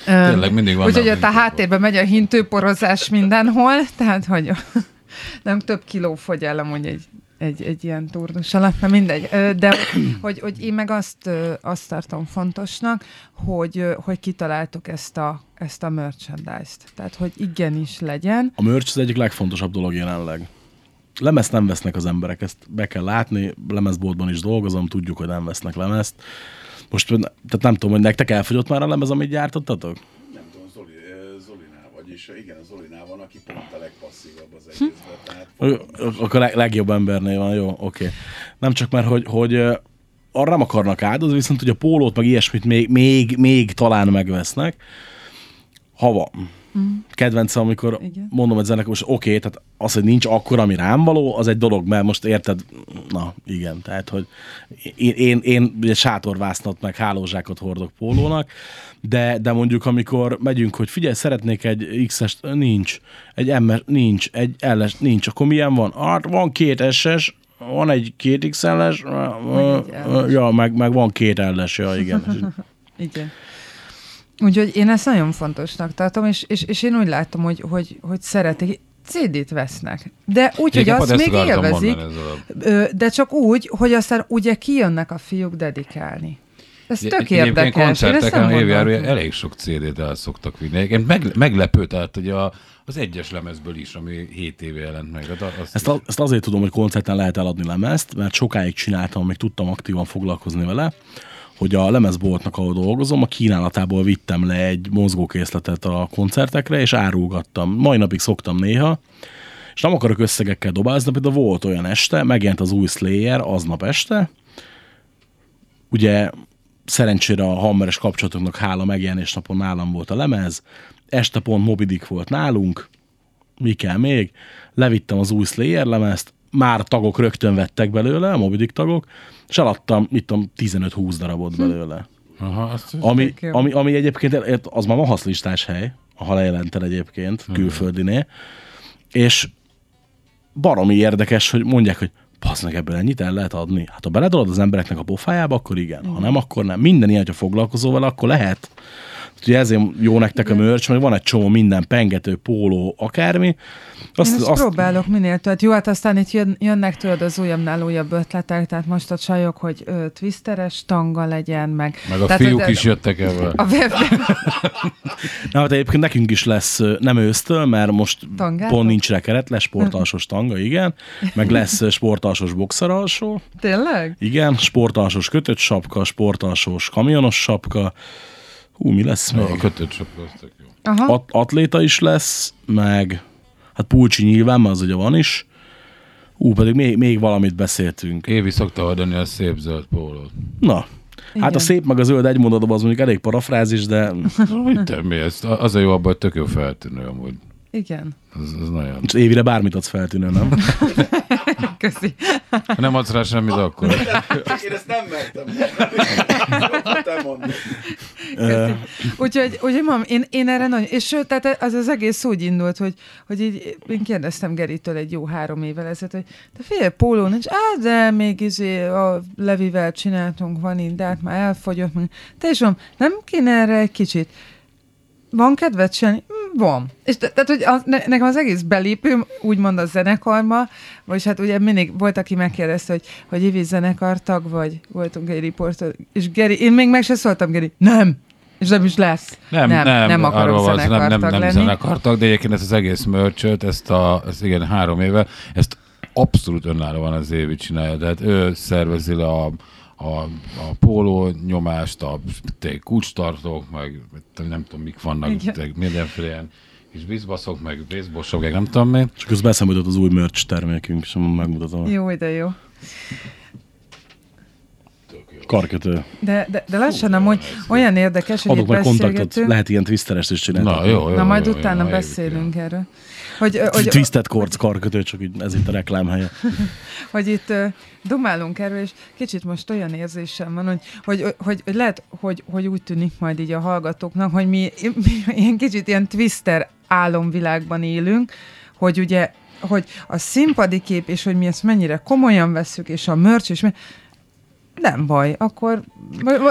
Tényleg mindig vannak Úgyhogy ott a háttérben megy a hintőporozás mindenhol, tehát hogy nem több kiló fogy el amúgy egy, egy, egy ilyen turnus alatt, na mindegy. De hogy, hogy én meg azt, azt tartom fontosnak, hogy, hogy kitaláltuk ezt a, ezt a merchandise-t. Tehát, hogy igenis legyen. A merch az egyik legfontosabb dolog jelenleg. Lemezt nem vesznek az emberek, ezt be kell látni, lemezboltban is dolgozom, tudjuk, hogy nem vesznek lemezt. Most tehát nem tudom, hogy nektek elfogyott már a lemez, amit gyártottatok? Nem tudom, Zoli, ö, Zolinál, vagyis igen, a Zolinál van, aki pont a legpasszívabb az egészben. Tehát Akkor a legjobb embernél van, jó, oké. Okay. Nem csak mert, hogy, hogy ö, arra nem akarnak áldozni, viszont hogy a pólót, meg ilyesmit még, még, még talán megvesznek, ha van. Kedvencem, amikor Igen. mondom egy zenekar, most oké, okay, tehát az, hogy nincs akkor, ami rám való, az egy dolog, mert most érted, na igen, tehát, hogy én, én, én ugye sátorvásznat meg hálózsákot hordok pólónak, de, de mondjuk amikor megyünk, hogy figyelj, szeretnék egy X-es, nincs, egy MS, nincs, egy LS, nincs, akkor milyen van? Hát van két SS, van egy két XL-es, ja, meg, meg van két LS, ja, igen. Igen. Úgyhogy én ezt nagyon fontosnak tartom, és, és, és én úgy látom, hogy, hogy, hogy szeretik. CD-t vesznek. De úgy, hogy azt még élvezik, de csak úgy, hogy aztán ugye kijönnek a fiúk dedikálni. Ez tök érdekes. Koncerteken nem évjárója elég sok CD-t el szoktak vinni. Egyébként meg, meglepő, tehát ugye a, az egyes lemezből is, ami 7 éve jelent meg. Tehát azt Ezt, a, ezt azért tudom, hogy koncerten lehet eladni lemezt, mert sokáig csináltam, még tudtam aktívan foglalkozni vele, hogy a lemezboltnak, ahol dolgozom, a kínálatából vittem le egy mozgókészletet a koncertekre, és árulgattam. Mai napig szoktam néha, és nem akarok összegekkel dobázni, de volt olyan este, megjelent az új Slayer aznap este, ugye szerencsére a hammeres kapcsolatoknak hála megjelenés napon nálam volt a lemez, este pont Moby Dick volt nálunk, mi kell még, levittem az új Slayer lemezt, már tagok rögtön vettek belőle, a Moby Dick tagok, és eladtam, mit tudom, 15-20 darabot belőle. Aha, azt, Ami, ami, ami egyébként, az már mahaszlistás hely, ha lejelenten egyébként, külföldinél, és baromi érdekes, hogy mondják, hogy meg ebből ennyit el lehet adni. Hát ha beledolod az embereknek a pofájába, akkor igen. Ha nem, akkor nem. Minden ilyen, hogyha foglalkozol vele, akkor lehet. Ugye ezért jó nektek a merch, mert van egy csomó minden, pengető, póló, akármi. Azt, Én azt, azt próbálok minél többet. Jó, hát aztán itt jön, jönnek tőled az újabbnál újabb ötletek, tehát most a csajok, hogy ö, twisteres tanga legyen, meg... meg a tehát, fiúk hogy- is jöttek ebben. A web, Na, hát egyébként nekünk is lesz, nem ősztől, mert most Tangátok? pont nincs rekeret, lesz sportalsós tanga, igen, meg lesz ö, sportalsós boxeralsó, tényleg? igen, sportalsós kötött sapka, sportalsós kamionos sapka, hú, mi lesz A még? kötött sapka, az tök jó. Aha. At- atléta is lesz, meg hát pulcsi nyilván, mert az ugye van is, Ú, pedig még, még valamit beszéltünk. Évi szokta adni a szép zöld pólót. Na, hát Igen. a szép meg a zöld egy mondatban az mondjuk elég parafrázis, de Hogy te mi ez? Az a jó abban, hogy tök jó feltűnő amúgy. Igen. Az, az nagyon. most évire bármit adsz feltűnő, nem? Köszi. Ha nem adsz rá semmit, akkor... Én ezt nem mertem. Te mondod. Úgyhogy, úgyhogy mam, én, én erre nagyon, és sőt, tehát az az egész úgy indult, hogy, hogy így, én kérdeztem Geritől egy jó három évvel ezelőtt, hogy te fél póló nincs, á, de még izé a Levivel csináltunk, van így, de hát már elfogyott. Te is mondom, nem kéne erre egy kicsit? Van kedved csinálni? "Mm, Van. És te, tehát, hogy az, ne, nekem az egész belépőm, úgymond a zenekarba, vagyis hát ugye mindig volt, aki megkérdezte, hogy, hogy Ivi zenekar tag vagy, voltunk egy riporter, és Geri, én még meg se szóltam, Geri, nem, és nem is lesz. Nem, nem, nem, nem akarok arról nem, nem, zenekartag nem lenni. zenekartag, de egyébként ezt az egész merchöt, ezt a, ezt igen, három éve, ezt abszolút önállóan az Évi csinálja, tehát ő szervezi le a, a, a póló nyomást, a kulcstartók, meg nem tudom, mik vannak, mindenféle ilyen kis bizbaszok, meg baseballsok, meg nem tudom mi. És közben eszembe az új merch termékünk, és megmutatom. Jó, de jó. Karkötő. De, de, de lassan amúgy olyan érdekes, hogy Adok itt majd kontaktot, lehet ilyen twisterest is csinálni. Na, jó, jó. Na, majd jó, utána jó, beszélünk erről. Hogy, hogy, Twisted Cords karkötő, csak így ez itt a reklámhelye. hogy itt dumálunk erről, és kicsit most olyan érzésem van, hogy, hogy, hogy, hogy lehet, hogy, hogy úgy tűnik majd így a hallgatóknak, hogy mi, mi ilyen kicsit ilyen twister álomvilágban élünk, hogy ugye hogy a színpadi kép, és hogy mi ezt mennyire komolyan vesszük, és a merch, és mi, nem baj, akkor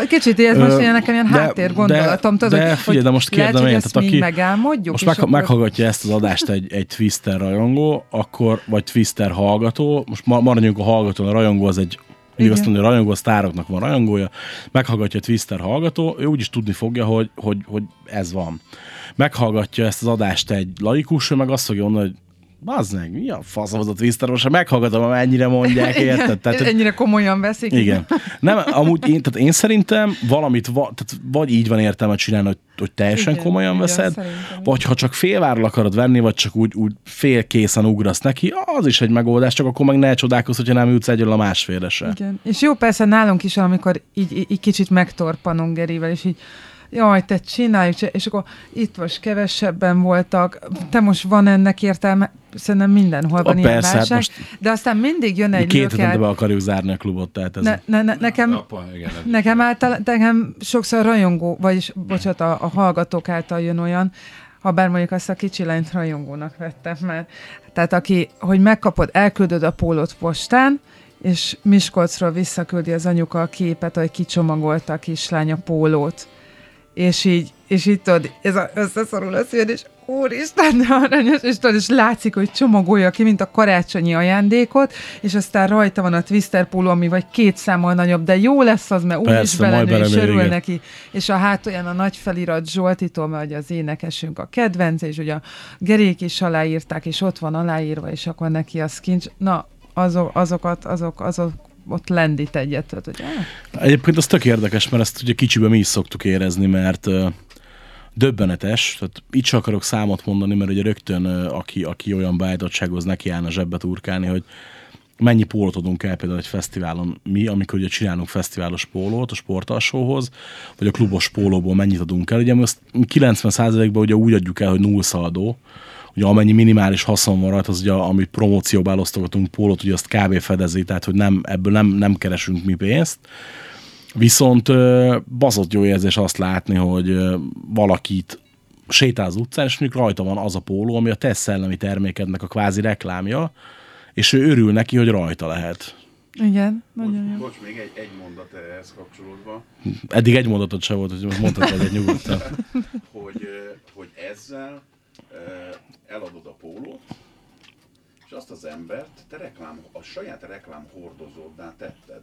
kicsit ez most ilyen nekem ilyen háttér gondolatom, de- de figyelj, de most kérdem én, tehát aki- megálmodjuk, Most meg, akkor- meghallgatja ezt az adást egy, egy Twister rajongó, akkor, vagy Twister hallgató, most ma- maradjunk a hallgatón, a rajongó az egy Igen. Igaz, mondani, a rajongó, a sztároknak van rajongója, meghallgatja a Twister hallgató, ő úgyis tudni fogja, hogy, hogy, hogy ez van. Meghallgatja ezt az adást egy laikus, ő meg azt fogja mondani, hogy Bazd meg, mi a fasz az a Twister? Most ha meghallgatom, mennyire mondják, érted? Tehát, Ennyire komolyan veszik. igen. Nem, amúgy én, tehát én szerintem valamit, va, tehát vagy így van értelme csinálni, hogy, hogy teljesen Igen, komolyan igen, veszed, szerintem. vagy ha csak félvárral akarod venni, vagy csak úgy, úgy félkészen ugrasz neki, az is egy megoldás, csak akkor meg ne csodálkozz, hogyha nem jutsz egyről a másfélre se. Igen. És jó, persze nálunk is, amikor így, így, így kicsit megtorpanunk Gerivel, és így jaj, te csináljuk, és akkor itt most kevesebben voltak, te most van ennek értelme, szerintem mindenhol van Ah, ilyen persze, hát válság, most de aztán mindig jön egy két hetente lökelt, be akarjuk zárni a klubot, tehát ez... ne, ne, ne, nekem, Apa, igen, Nekem által, nekem sokszor rajongó, vagyis bocsánat, a, a hallgatók által jön olyan, ha bár mondjuk azt a kicsi lányt rajongónak vettem, mert tehát aki, hogy megkapod, elküldöd a pólót postán, és Miskolcról visszaküldi az anyuka a képet, hogy kicsomagolta a kislány a pólót. És így, és így tudod, ez a, összeszorul a szíved, és úristen, de aranyos, és tudod, és látszik, hogy csomagolja ki, mint a karácsonyi ajándékot, és aztán rajta van a Twister póló, ami vagy két számmal nagyobb, de jó lesz az, mert úgy is Persze, belenő, és örül igen. neki, és a hátulján a nagy felirat Zsoltitól, mert hogy az énekesünk a kedvenc, és ugye a Gerék is aláírták, és ott van aláírva, és akkor neki az kincs. Na, azok, azokat, azok, azok ott lendít egyet, tudod, hogy áh, Egyébként az tök érdekes, mert ezt ugye kicsiben mi is szoktuk érezni, mert döbbenetes, tehát itt sem akarok számot mondani, mert ugye rögtön aki, aki olyan beállítottsághoz neki állna zsebbe turkálni, hogy mennyi pólót adunk el például egy fesztiválon. Mi, amikor ugye csinálunk fesztiválos pólót a sportalsóhoz, vagy a klubos pólóból mennyit adunk el. Ugye most 90%-ban ugye úgy adjuk el, hogy null szaldó, ugye amennyi minimális haszon van rajta, az ugye, amit promócióba elosztogatunk pólót, ugye azt kb. fedezi, tehát hogy nem, ebből nem, nem keresünk mi pénzt. Viszont bazott jó érzés azt látni, hogy valakit sétál az utcán, és mondjuk rajta van az a póló, ami a te szellemi termékednek a kvázi reklámja, és ő örül neki, hogy rajta lehet. igen, nagyon jó. Bocs, még egy, egy mondat ehhez kapcsolódva, Eddig egy mondatot se volt, hogy most mondhatod egy nyugodtan. hogy, hogy ezzel eladod a pólót, és azt az embert te reklám, a saját reklám hordozóddá tetted.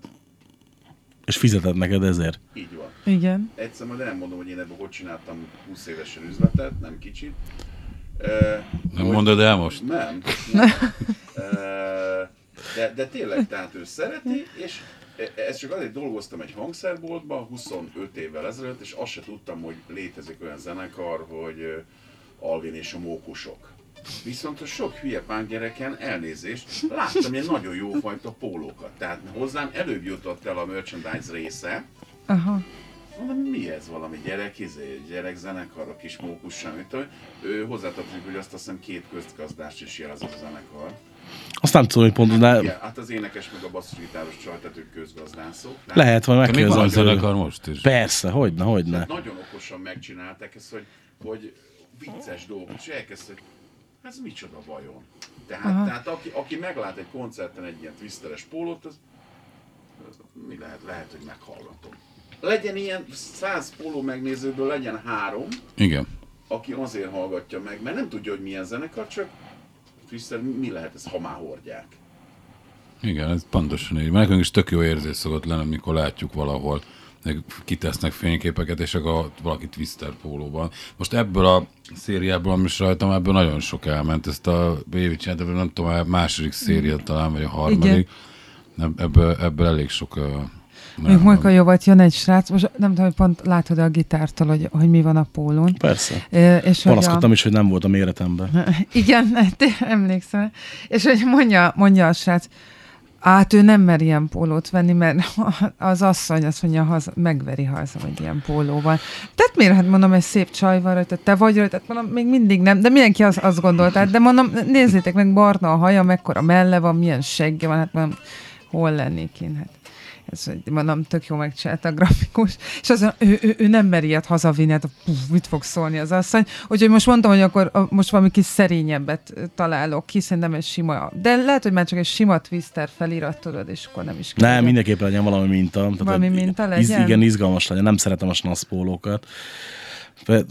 És fizeted neked ezért. Így van. Igen. Egyszer majd nem mondom, hogy én ebből hogy csináltam 20 évesen üzletet, nem kicsit. Ö, Nem hogy- mondod el most? Nem. nem. Ö, De, de tényleg, tehát ő szereti, és ez csak azért dolgoztam egy hangszerboltban 25 évvel ezelőtt, és azt se tudtam, hogy létezik olyan zenekar, hogy Alvin és a mókusok. Viszont a sok hülye gyereken elnézést, láttam ilyen nagyon jó fajta pólókat. Tehát hozzám előbb jutott el a merchandise része, Aha. Mondom, mi ez valami gyerek, izé, gyerekzenekar, a kis mókussal, mint hogy ő hozzátartozik, hogy azt hiszem két közgazdást is jelez az a zenekar. Azt nem tudom, hogy pont, de Igen, hát az énekes meg a basszusgitáros csaj, tehát ők közgazdászok. Tehát lehet, hogy Te még van megkérdezem. zenekar most is. Persze, hogyne, hogyne. Nagyon okosan megcsinálták ezt, hogy, hogy vicces dolgok, és elkezdtek, ez micsoda vajon? Tehát, tehát aki, aki meglát egy koncerten egy ilyen twisteres pólót, az, az mi lehet? Lehet, hogy meghallgatom. Legyen ilyen száz póló megnézőből legyen három, Igen. aki azért hallgatja meg, mert nem tudja, hogy milyen zenekar, csak Twister, mi lehet ez, ha már hordják. Igen, ez pontosan így. Nekünk is tök jó érzés szokott lenni, amikor látjuk valahol, meg kitesznek fényképeket, és akkor valaki Twister pólóban. Most ebből a szériából, ami is rajtam, ebből nagyon sok elment. Ezt a Bévi csinált, nem tudom, a második széria talán, vagy a harmadik. Ebb- Ebből, ebből elég sok... Uh, Még Mojka jó volt, jön egy srác, most nem tudom, hogy pont látod a gitártól, hogy, hogy mi van a pólón. Persze. Ö, És hogy a- Panaszkodtam is, hogy nem volt a méretemben. Igen, te emlékszem. És hogy mondja, mondja a srác, hát ő nem mer ilyen pólót venni, mert az asszony azt mondja, haza, megveri, ha az hogy ilyen póló van. Tehát miért? Hát mondom, egy szép csaj van rajta, te vagy rajta, hát mondom, még mindig nem, de mindenki az, azt gondolta. Hát De mondom, nézzétek meg, barna a haja, mekkora melle van, milyen segge van, hát mondom, hol lennék én, hát. Ez, mondom, tök jó megcsinálta a grafikus, és az, ő, ő, ő nem mer ilyet hazavinni, hát puf, mit fog szólni az asszony. Úgyhogy most mondtam, hogy akkor a- most valami kis szerényebbet találok ki, szerintem egy sima, de lehet, hogy már csak egy sima twister felirat tudod, és akkor nem is kell. Nem, mindenképpen legyen valami minta. Tehát, Valami minta Iz, legyen? igen, izgalmas legyen. Nem szeretem a snaszpólókat.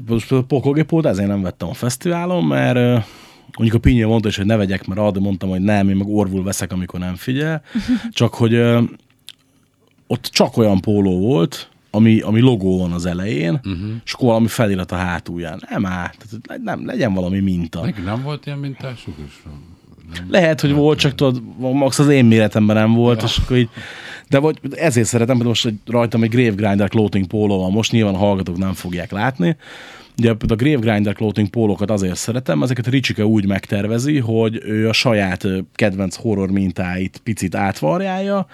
Most például pokolgépót ezért nem vettem a fesztiválon, mert mondjuk a Pinyó mondta is, hogy ne vegyek, mert addig mondtam, hogy nem, én meg orvul veszek, amikor nem figyel. Csak hogy ott csak olyan póló volt, ami, ami logó van az elején, uh-huh. és akkor valami felirat a hátulján. Nem át, tehát nem, legyen valami minta. Neki nem volt ilyen mintásuk is? Nem. Lehet, hogy volt, csak tudod, max az én méretemben nem volt, és akkor így, de vagy ezért szeretem, hogy most hogy rajtam egy Grave Grinder clothing póló van, most nyilván a hallgatók nem fogják látni. Ugye a Grave Grinder clothing pólókat azért szeretem, ezeket Ricsike úgy megtervezi, hogy ő a saját kedvenc horror mintáit picit átvarjálja,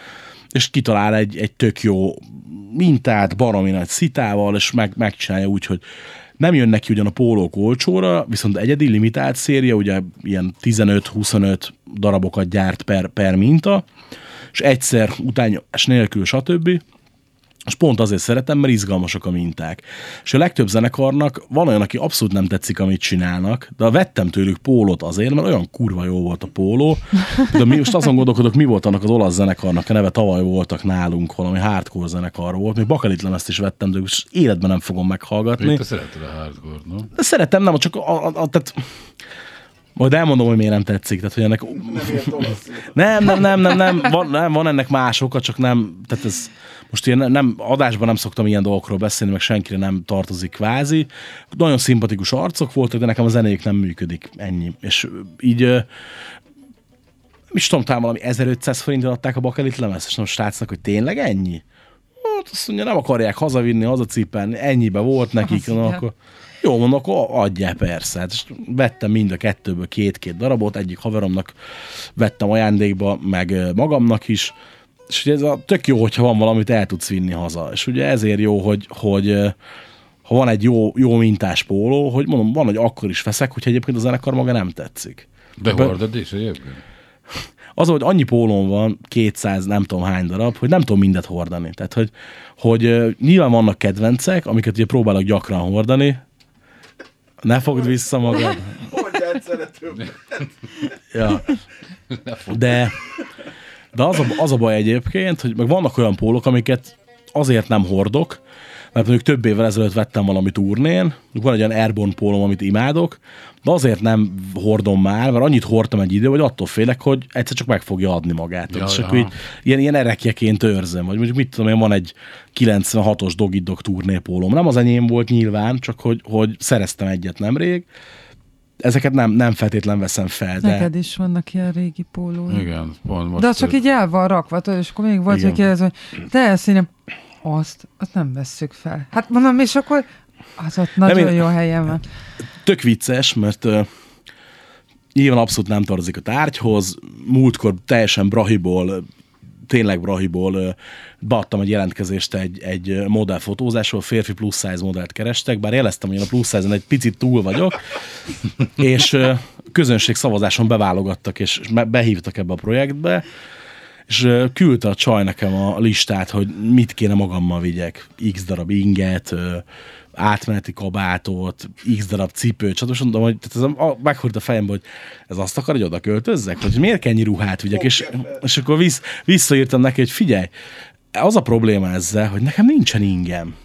és kitalál egy, egy tök jó mintát, baromi nagy szitával, és meg, megcsinálja úgy, hogy nem jön neki ugyan a pólók olcsóra, viszont egyedi limitált széria, ugye ilyen 15-25 darabokat gyárt per, per minta, és egyszer utányos nélkül, stb. És pont azért szeretem, mert izgalmasak a minták. És a legtöbb zenekarnak van olyan, aki abszolút nem tetszik, amit csinálnak, de vettem tőlük pólót azért, mert olyan kurva jó volt a póló. De mi most azon gondolkodok, mi volt annak az olasz zenekarnak a neve, tavaly voltak nálunk, valami hardcore zenekar volt. Még bakalit lemezt is vettem tőlük, és életben nem fogom meghallgatni. Még te szereted a hardcore, no? De szeretem, nem, csak a, a, a tehát majd elmondom, hogy miért nem tetszik. Tehát, hogy ennek... Nem, nem, nem, nem, nem, van, nem, van ennek más oka, csak nem, tehát ez most ilyen nem, adásban nem szoktam ilyen dolgokról beszélni, meg senkire nem tartozik kvázi. Nagyon szimpatikus arcok voltak, de nekem a zenéjük nem működik, ennyi. És így ö, is tudom, talán valami 1500 forintért adták a bakelit lemezt, és nem a srácnak, hogy tényleg ennyi? Hát azt mondja, nem akarják hazavinni, hazacipelni, ennyibe volt nekik, na, akkor jó, mondom, akkor adják persze. Hát, és vettem mind a kettőből két-két darabot, egyik haveromnak vettem ajándékba, meg magamnak is, és ugye ez a tök jó, hogyha van valamit el tudsz vinni haza. És ugye ezért jó, hogy, hogy ha van egy jó, jó mintás póló, hogy mondom, van, hogy akkor is veszek, hogyha egyébként a zenekar maga nem tetszik. De Be- hordod is egyébként? az, hogy annyi pólón van, 200 nem tudom hány darab, hogy nem tudom mindet hordani. Tehát, hogy, hogy nyilván vannak kedvencek, amiket ugye próbálok gyakran hordani, ne fogd vissza magad. Mondj egyszerre többet. Ja. De, de az, a, az a baj egyébként, hogy meg vannak olyan pólok, amiket azért nem hordok, mert mondjuk több évvel ezelőtt vettem valami turnén, van egy olyan Airborne pólom, amit imádok, de azért nem hordom már, mert annyit hordtam egy idő, hogy attól félek, hogy egyszer csak meg fogja adni magát. Ja, és akkor így, ilyen, ilyen erekjeként őrzem, vagy mondjuk mit tudom én, van egy 96-os Doggy Dog turnépólom. Nem az enyém volt nyilván, csak hogy, hogy szereztem egyet nemrég. Ezeket nem, nem feltétlen veszem fel, de... Neked is vannak ilyen régi pólói. Igen, pont most. De az csak így el van rakva, és akkor még volt, hogy kérdez, hogy de ezt én nem, azt, azt nem vesszük fel. Hát mondom, és akkor az ott nagyon én- jó helyen van. tök vicces, mert uh, nyilván abszolút nem tartozik a tárgyhoz. Múltkor teljesen brahiból, tényleg brahiból beadtam egy jelentkezést egy, egy modellfotózásról, férfi plusz size modellt kerestek, bár jeleztem, hogy én a plusz size egy picit túl vagyok, és közönség szavazáson beválogattak, és be- behívtak ebbe a projektbe, és küldte a csaj nekem a listát, hogy mit kéne magammal vigyek. X darab inget, átmeneti kabátot, x darab cipőt, stb. Mondom, hogy tehát ez a, meghúrt a fejembe, hogy ez azt akar, hogy oda költözzek? Vagy miért kell ennyi ruhát vigyek? És, és akkor vissz, visszaírtam neki, hogy figyelj, az a probléma ezzel, hogy nekem nincsen ingem.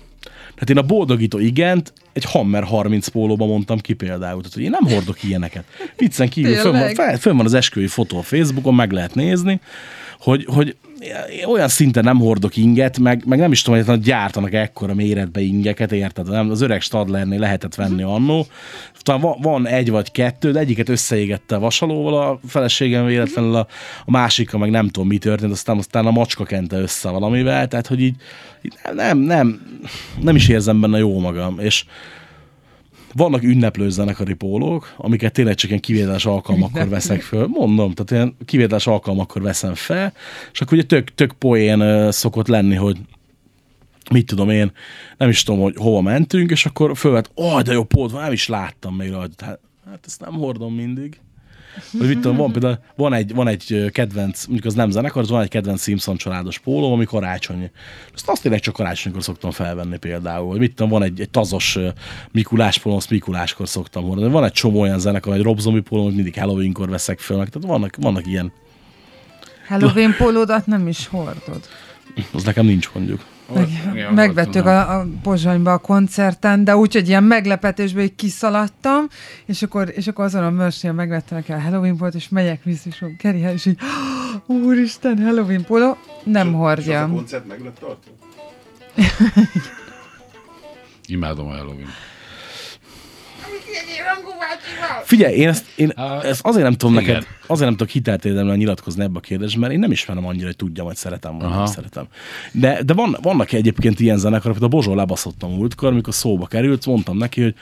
Tehát én a boldogító igent egy Hammer 30 pólóba mondtam ki például. Tehát, hogy én nem hordok ilyeneket. Viccen kívül fönn van, fönn van az esküvői fotó a Facebookon, meg lehet nézni, hogy, hogy olyan szinten nem hordok inget, meg, meg nem is tudom, hogy gyártanak ekkora méretbe ingeket, érted? Nem, az öreg Stadlernél lehetett venni annó. Talán van, van egy vagy kettő, de egyiket összeégette a vasalóval a feleségem véletlenül, a, a másikkal meg nem tudom, mi történt, aztán, aztán a macska kente össze valamivel, tehát hogy így, így nem, nem, nem is érzem benne jó magam, és vannak ünneplő zenekari pólók, amiket tényleg csak ilyen kivételes alkalmakkor veszek föl. Mondom, tehát ilyen kivételes alkalmakkor veszem fel, és akkor ugye tök, tök poén szokott lenni, hogy mit tudom én, nem is tudom, hogy hova mentünk, és akkor fölvet, oh, de jó van, nem is láttam még rajta. Hát, hát ezt nem hordom mindig. Vagy mit tudom, van például, van egy, van egy kedvenc, mondjuk az nem zenekar, az van egy kedvenc Simpson családos póló, ami karácsonyi. Ezt azt tényleg csak karácsonykor szoktam felvenni például. Vagy mit tudom, van egy, egy tazos Mikulás póló, azt Mikuláskor szoktam hordani. Van egy csomó olyan zenekar, egy Rob Zombie póló, amit mindig Halloweenkor veszek föl, meg, tehát vannak, vannak ilyen. Halloween pólódat nem is hordod. Az nekem nincs mondjuk. Meg, Igen, megvettük volt, a, a Pozsonyba a koncerten, de úgy, hogy ilyen meglepetésben így kiszaladtam, és akkor, és akkor azon a mörsnél megvettem neki a Halloween pólót, és megyek vissza, és mondom, Keri, és így, úristen, Halloween póló, nem És az a hordja. koncert meg lett tartva? Imádom a Halloween. Figyelj, én ezt, én Á, ezt azért nem tudom igen. neked, azért nem tudok hiteltérdemben nyilatkozni ebbe a kérdésben, mert én nem ismerem annyira, hogy tudjam, hogy szeretem, vagy nem Aha. szeretem. De, de van, vannak egyébként ilyen zenekarok, a Bozsó lebaszott a múltkor, amikor szóba került, mondtam neki, hogy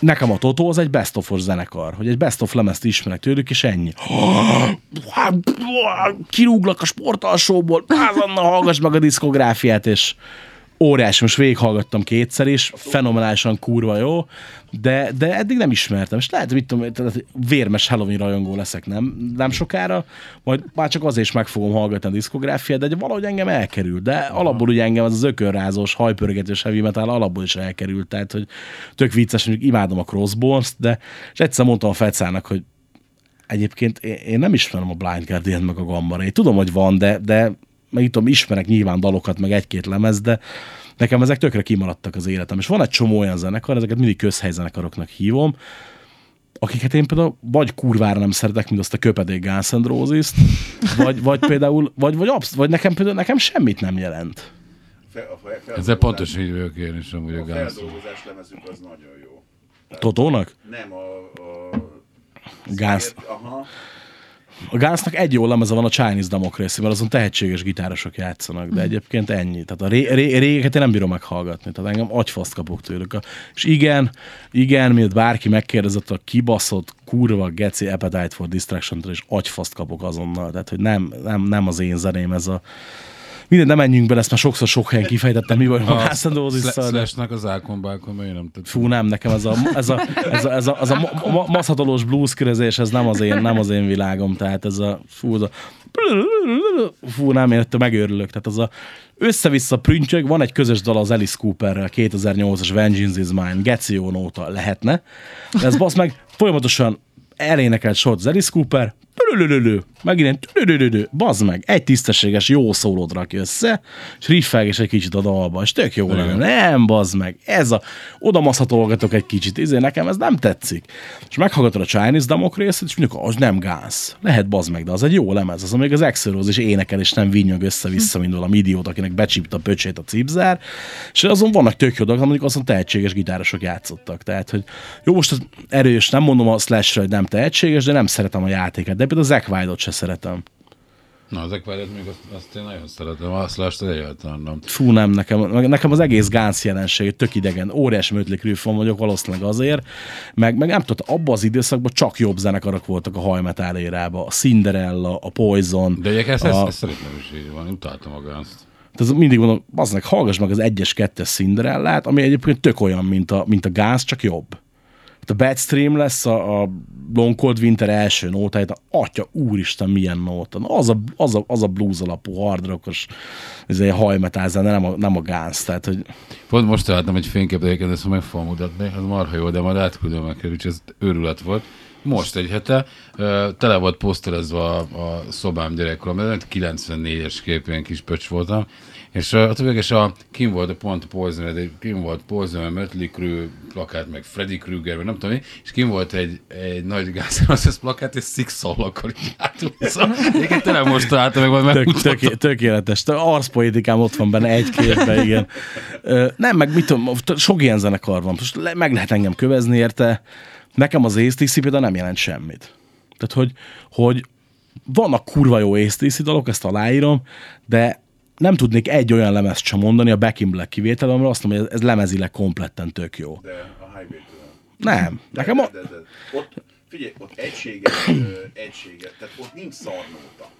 nekem a Totó az egy best of zenekar, hogy egy best of lemezt ismerek tőlük, és ennyi. Kirúglak a sportalsóból, Anna, hallgass meg a diszkográfiát, és óriási, most végighallgattam kétszer is, fenomenálisan kurva jó, de, de eddig nem ismertem, és lehet, mit tudom, vérmes Halloween rajongó leszek nem, nem sokára, majd már csak azért is meg fogom hallgatni a diszkográfiát, de valahogy engem elkerült, de alapból ugye engem az az ökörrázós, hajpörgetős heavy metal alapból is elkerült, tehát hogy tök vicces, mondjuk imádom a crossbones de és egyszer mondtam a Fecának, hogy egyébként én nem ismerem a Blind Guardian meg a Gamma Ray. Tudom, hogy van, de, de meg itt tudom, ismerek nyilván dalokat, meg egy-két lemez, de nekem ezek tökre kimaradtak az életem. És van egy csomó olyan zenekar, ezeket mindig közhelyzenekaroknak hívom, akiket én például vagy kurvára nem szeretek, mint azt a köpedék Guns N' Roses-t, vagy, vagy például, vagy, vagy, absz- vagy nekem például nekem semmit nem jelent. Ezzel pontosan így vagyok én is amúgy a A gáz. feldolgozás lemezük az nagyon jó. Totónak? Nem a... a Guns. Aha. A Gunsnak egy jó lemeze van a Chinese Democracy, mert azon tehetséges gitárosok játszanak, de egyébként ennyi. Tehát a ré- ré- régeket én nem bírom meghallgatni, tehát engem agyfaszt kapok tőlük. És igen, igen, miért bárki megkérdezett a kibaszott, kurva, geci Appetite for distraction és agyfaszt kapok azonnal. Tehát, hogy nem, nem, nem az én zeném ez a... Minden, nem menjünk bele, ezt már sokszor sok helyen kifejtettem, mi vagy a Guns N' Roses-szal, de- Slashnek az Bákon, mert én nem tudom. Fú, nem, nekem ez a, ez a, ez a, ez a, ez a ma, ma, maszatolós blueskörözés, ez nem az én, nem az én világom, tehát ez a, fú, ez a, fú, nem, én ettől megőrülök, tehát az a össze-vissza prüntjög, van egy közös dal az Alice Cooperrel, 2008-as Vengeance is Mine, Gecio nóta lehetne, de ez basz meg folyamatosan elénekelt sort az Alice Cooper, Tülülülülü, megint tülülülülü, bazd meg, egy tisztességes jó szólót rakj össze, és riffelgés egy kicsit a dalba, és tök jó lenne. Nem, bazd meg, ez a, oda maszhatolgatok egy kicsit, izé, nekem ez nem tetszik. És meghallgatod a Chinese Democracy-t, és mondjuk, az nem gáz. Lehet bazd meg, de az egy jó lemez, az még az Exeros is énekel, és nem vinnyog össze-vissza, mint valami idiót, akinek becsípt a pöcsét a cipzár, és azon vannak tök jó dolgok, mondjuk azon tehetséges gitárosok játszottak. Tehát, hogy jó, most az erős, nem mondom a slash hogy nem tehetséges, de nem szeretem a játékát. De például a Zack Wilde-ot se szeretem. Na, az Equilet még azt, azt én nagyon szeretem, a Slash-t egyáltalán nem. Fú, nem, nekem, nekem az egész Gánc jelenség tök idegen. Óriási Mötley Crüe vagyok valószínűleg azért, meg, meg nem tudom, abban az időszakban csak jobb zenekarok voltak a hajmetál érában. A Cinderella, a Poison. De egyébként ez, a, ez, ez szerintem is így van, utáltam a Guns-t. Tehát mindig mondom, aznak hallgass meg az egyes, kettes Cinderellát, ami egyébként tök olyan, mint a, mint a gáz, csak jobb. A Bad Stream lesz a, a Long Cold Winter első nótáját, atya úristen, milyen nóta. Na, az, a, az, a, az a blues alapú hard rockos ez egy hajmetál zene, nem a, nem a gáz. Tehát, hogy Pont most találtam egy fényképet, egyébként ezt meg fogom mutatni, ez marha jó, de majd átküldöm neked, úgyhogy ez őrület volt. Most egy hete, tele volt poszterezve a, a szobám gyerekkorom, mert 94-es kép, ilyen kis pöcs voltam, és uh, ott végig a, kim volt a pont a Poison, de kim volt Poison, Mötley Crüe plakát, meg Freddy Krueger, vagy nem tudom mi, és kim volt egy, egy nagy Roses plakát, és Six Soul-akkor így hátul. Szóval egyébként most találtam meg, majd Tök, megmutatom. tök, tökéletes. Te- Arszpoétikám ott van benne egy képben, igen. Nem, meg mit tudom, sok ilyen zenekar van. Most meg lehet engem kövezni érte. Nekem az ACDC például nem jelent semmit. Tehát, hogy, hogy vannak kurva jó ACDC dalok, ezt aláírom, de nem tudnék egy olyan lemezt sem mondani, a Back in Black kivétel, amire azt mondom, hogy ez, ez lemezileg kompletten tök jó. De a Highway-től nem. Nem. De, Nekem a... de, de, de. Ott, figyelj, ott egységes, egységes, tehát ott nincs szarnóta.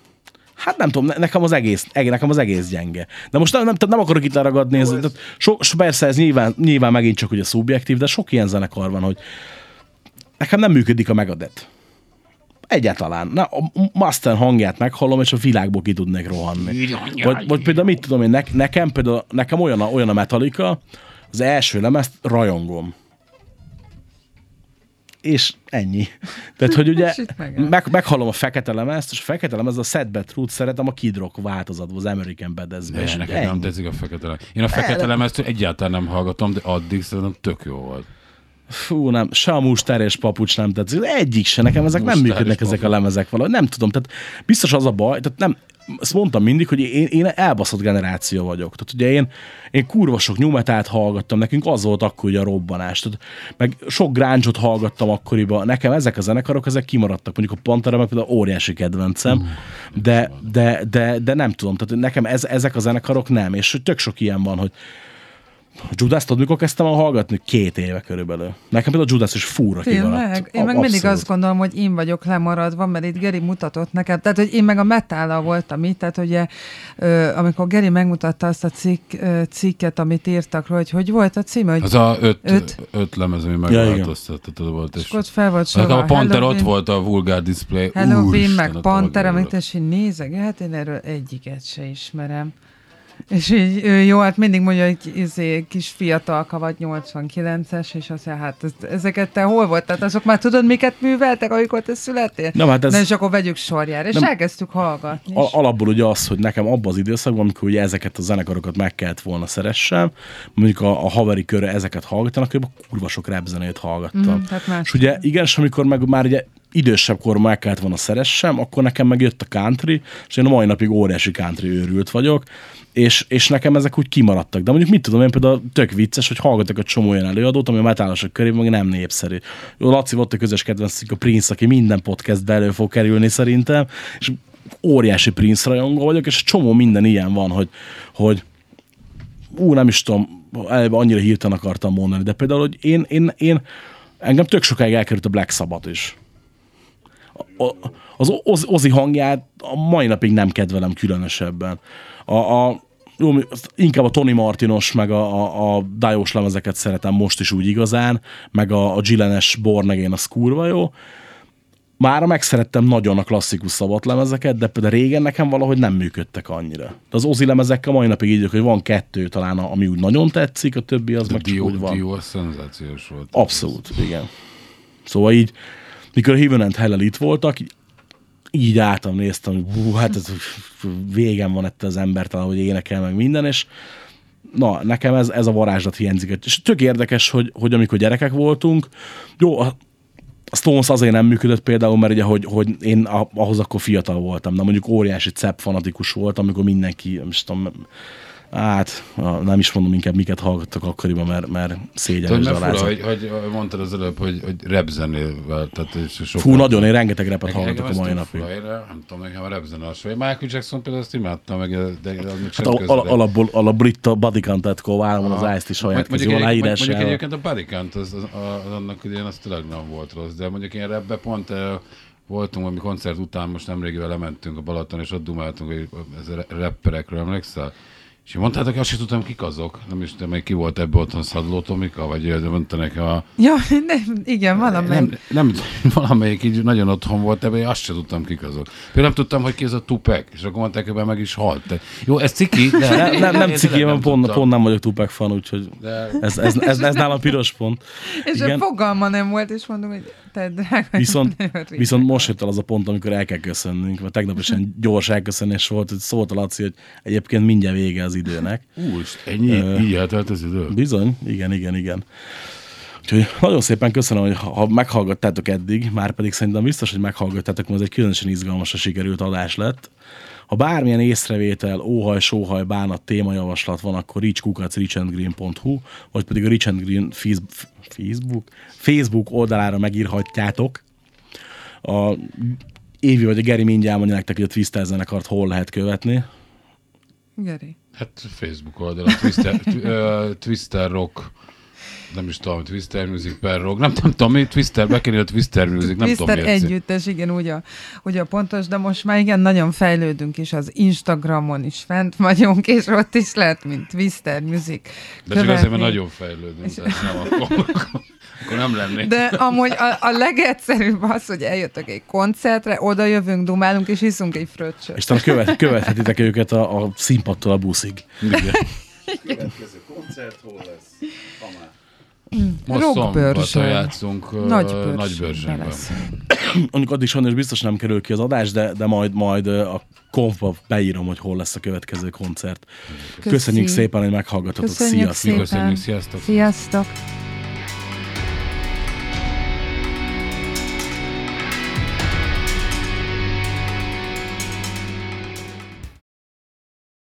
Hát nem tudom, ne- nekem az egész, eg- nekem az egész gyenge. De most nem, nem, nem akarok itt leragadni, ez, ez- tehát so, so, persze ez nyilván, nyilván megint csak ugye szubjektív, de sok ilyen zenekar van, hogy nekem nem működik a Megadeth. Egyáltalán. Na, a Master hangját meghallom, és a világból ki tudnék rohanni. Vagy, vagy például mit tudom én, ne, nekem például, nekem olyan a, olyan a Metallica, az első lemezt rajongom. És ennyi. Tehát, hogy ugye meg, meghallom a fekete lemezt, és a fekete lemez a Sad Bad Truth szeretem a Kid Rock változatban, az American Badass-ben. És és nekem ennyi. nem tetszik a fekete lemez. Én a fekete lemezt egyáltalán nem hallgatom, de addig szerintem tök jó volt. Fú, nem, se a mustár és papucs nem tetszik. Egyik se, nekem ezek nem Mustár működnek ezek a lemezek valahogy. Nem tudom, tehát biztos az a baj, tehát nem, ezt mondtam mindig, hogy én, én elbaszott generáció vagyok. Tehát ugye én, én kurva sok nyumetát hallgattam, nekünk az volt akkor ugye a robbanás. Tehát, meg sok gráncsot hallgattam akkoriban. Nekem ezek a zenekarok, ezek kimaradtak. Mondjuk a Pantera, meg például óriási kedvencem, de, de, de, de, nem tudom. Tehát nekem ez, ezek a zenekarok nem. És tök sok ilyen van, hogy Judas, tudod, mikor kezdtem el hallgatni? Két éve körülbelül. Nekem például a Judas is fúra. Tényleg? Én meg mindig abszolút. azt gondolom, hogy én vagyok lemaradva, mert itt Geri mutatott nekem. Tehát, hogy én meg a metállal voltam itt, tehát ugye, amikor Geri megmutatta azt a cikk, cikket, amit írtak róla, hogy hogy volt a címe, hogy Az a öt, Öt. öt. lemez, ami megváltoztatott volt. És és ott fel volt sorolva a Panther Halloween- ott volt a vulgár display. Halloween, Úristen, meg Panther, amit és így nézek, hát én erről egyiket se ismerem. És így, ő jó, hát mindig mondja, hogy izé, kis fiatalka vagy 89-es, és azt mondja, hát ez- ezeket te hol volt? Tehát azok már tudod, miket műveltek, amikor te születtél? Nem, hát ez- Na, és akkor vegyük sorjára. És Nem. elkezdtük hallgatni. A, és- alapból ugye az, hogy nekem abban az időszakban, amikor ugye ezeket a zenekarokat meg kellett volna szeressem, mondjuk a, a haveri körre ezeket hallgattanak, akkor kurva sok rap zenét hallgattam. Mhm, tehát más és ugye igen, és amikor meg már ugye idősebb korban kellett volna szeressem, akkor nekem meg jött a country, és én a mai napig óriási country őrült vagyok, és, és nekem ezek úgy kimaradtak. De mondjuk mit tudom, én például tök vicces, hogy hallgatok egy csomó olyan előadót, ami a metálosok körében meg nem népszerű. Jó, Laci volt a közös kedvencük, a Prince, aki minden podcastbe elő fog kerülni szerintem, és óriási Prince rajongó vagyok, és csomó minden ilyen van, hogy, hogy ú, nem is tudom, eleve annyira hirtelen akartam mondani, de például, hogy én, én, én engem tök sokáig elkerült a Black Sabbath is. A, az Oz, Ozi hangját a mai napig nem kedvelem különösebben. A, a, jó, inkább a Tony Martinos, meg a, a, a Dajós lemezeket szeretem most is úgy igazán, meg a, a Gillenes Born Again, az kurva jó. Mára megszerettem nagyon a klasszikus szabadlemezeket, de például régen nekem valahogy nem működtek annyira. De az Ozi lemezekkel mai napig így, hogy van kettő talán, ami úgy nagyon tetszik, a többi az A meg csak Dio, úgy van. Dio az szenzációs volt. Abszolút, igen. Szóval így, mikor Heaven and hell itt voltak, így- álltam, néztem, hogy hú, hát ez végem van ettől az ember talán, hogy énekel meg minden, és na, nekem ez, ez a varázslat hiányzik. És tök érdekes, hogy, hogy amikor gyerekek voltunk, jó, a Stones azért nem működött például, mert ugye, hogy, hogy én ahhoz akkor fiatal voltam, de mondjuk óriási Cepp fanatikus voltam, amikor mindenki, nem tudom, hát a- nem is mondom inkább miket hallgattak akkoriban, mert, mert szégyenes mert fura, hogy, hogy, mondtad az előbb, hogy, hogy repzenével, tehát és sok Fú, nagyon, én rengeteg repet hallgatok a mai napig. fura, én Nem tudom, nekem a repzene az vagy. Michael Jackson például azt imádtam, meg, de az még Hát közel. al- alapból, a Body Contact-kó vállomon az Ice-t is saját Mondjuk, kezű egy, mondjuk egyébként a Barricant az, az, az, annak idején az tényleg nem volt rossz, de mondjuk én ebbe pont eh, voltunk valami koncert után, most nemrégivel lementünk a Balaton, és ott dumáltunk, hogy ez a rapperekről emlékszel? És mondtátok, azt sem tudtam, kik azok. Nem is tudom, hogy ki volt ebbe otthon Szadló Tomika, vagy mondta nekem a... Ja, nem, igen, valamelyik. Nem, nem, valamelyik így nagyon otthon volt ebbe, én azt sem tudtam, kik azok. Például nem tudtam, hogy ki ez a Tupac, és akkor mondták, hogy meg is halt. De, jó, ez ciki, de... Nem, nem, nem én ciki, én pont, tudtam. pont nem vagyok Tupac fan, úgyhogy De- ez, ez, ez, ez nálam piros pont. És Igen. a fogalma nem volt, és mondom, hogy te drága. Viszont, viszont most jött el az a pont, amikor el kell köszönnünk, mert tegnap is ilyen gyors elköszönés volt, hogy szólt a Laci, hogy egyébként mindjárt vége az időnek. Úrist, ennyi, Ö, így eltelt az idő. Bizony, igen, igen, igen. Úgyhogy nagyon szépen köszönöm, hogy ha ha meghallgattátok eddig, már pedig szerintem biztos, hogy meghallgattátok, mert ez egy különösen izgalmasra sikerült adás lett. Ha bármilyen észrevétel, óhaj, sóhaj, bánat, témajavaslat van, akkor reachkukac.richandgreen.hu, vagy pedig a Rich and Green Facebook, Facebook oldalára megírhatjátok. A Évi vagy a Geri mindjárt mondja nektek, hogy a Twister zenekart hol lehet követni. Geri. Hát Facebook oldal, a Twister, Twister Rock, nem is tudom, Twister Music per Rock, nem, nem tudom, mi Twister, bekerül Twister Music, nem tudom Twister miért. együttes, igen, úgy a, úgy a pontos, de most már igen, nagyon fejlődünk, és az Instagramon is fent vagyunk, és ott is lehet, mint Twister Music. De csak azért, mert követni. nagyon fejlődünk, tehát nem akkor, akkor, akkor nem lennék. De amúgy a, a legegyszerűbb az, hogy eljöttök egy koncertre, oda jövünk, dumálunk, és iszunk egy fröccsöt. És talán követ, követhetitek őket a, a színpadtól a buszig. Igen. Következő koncert hol lesz? Most Rockbőrsön. szombaton játszunk ö, Nagy nagy bőrsönben. Mondjuk addig sajnos biztos nem kerül ki az adás, de, de majd, majd a konfba beírom, hogy hol lesz a következő koncert. Köszi. Köszönjük szépen, hogy meghallgatotok. Köszönjük Sziasztok! szépen. Köszönjük, sziasztok! Sziasztok!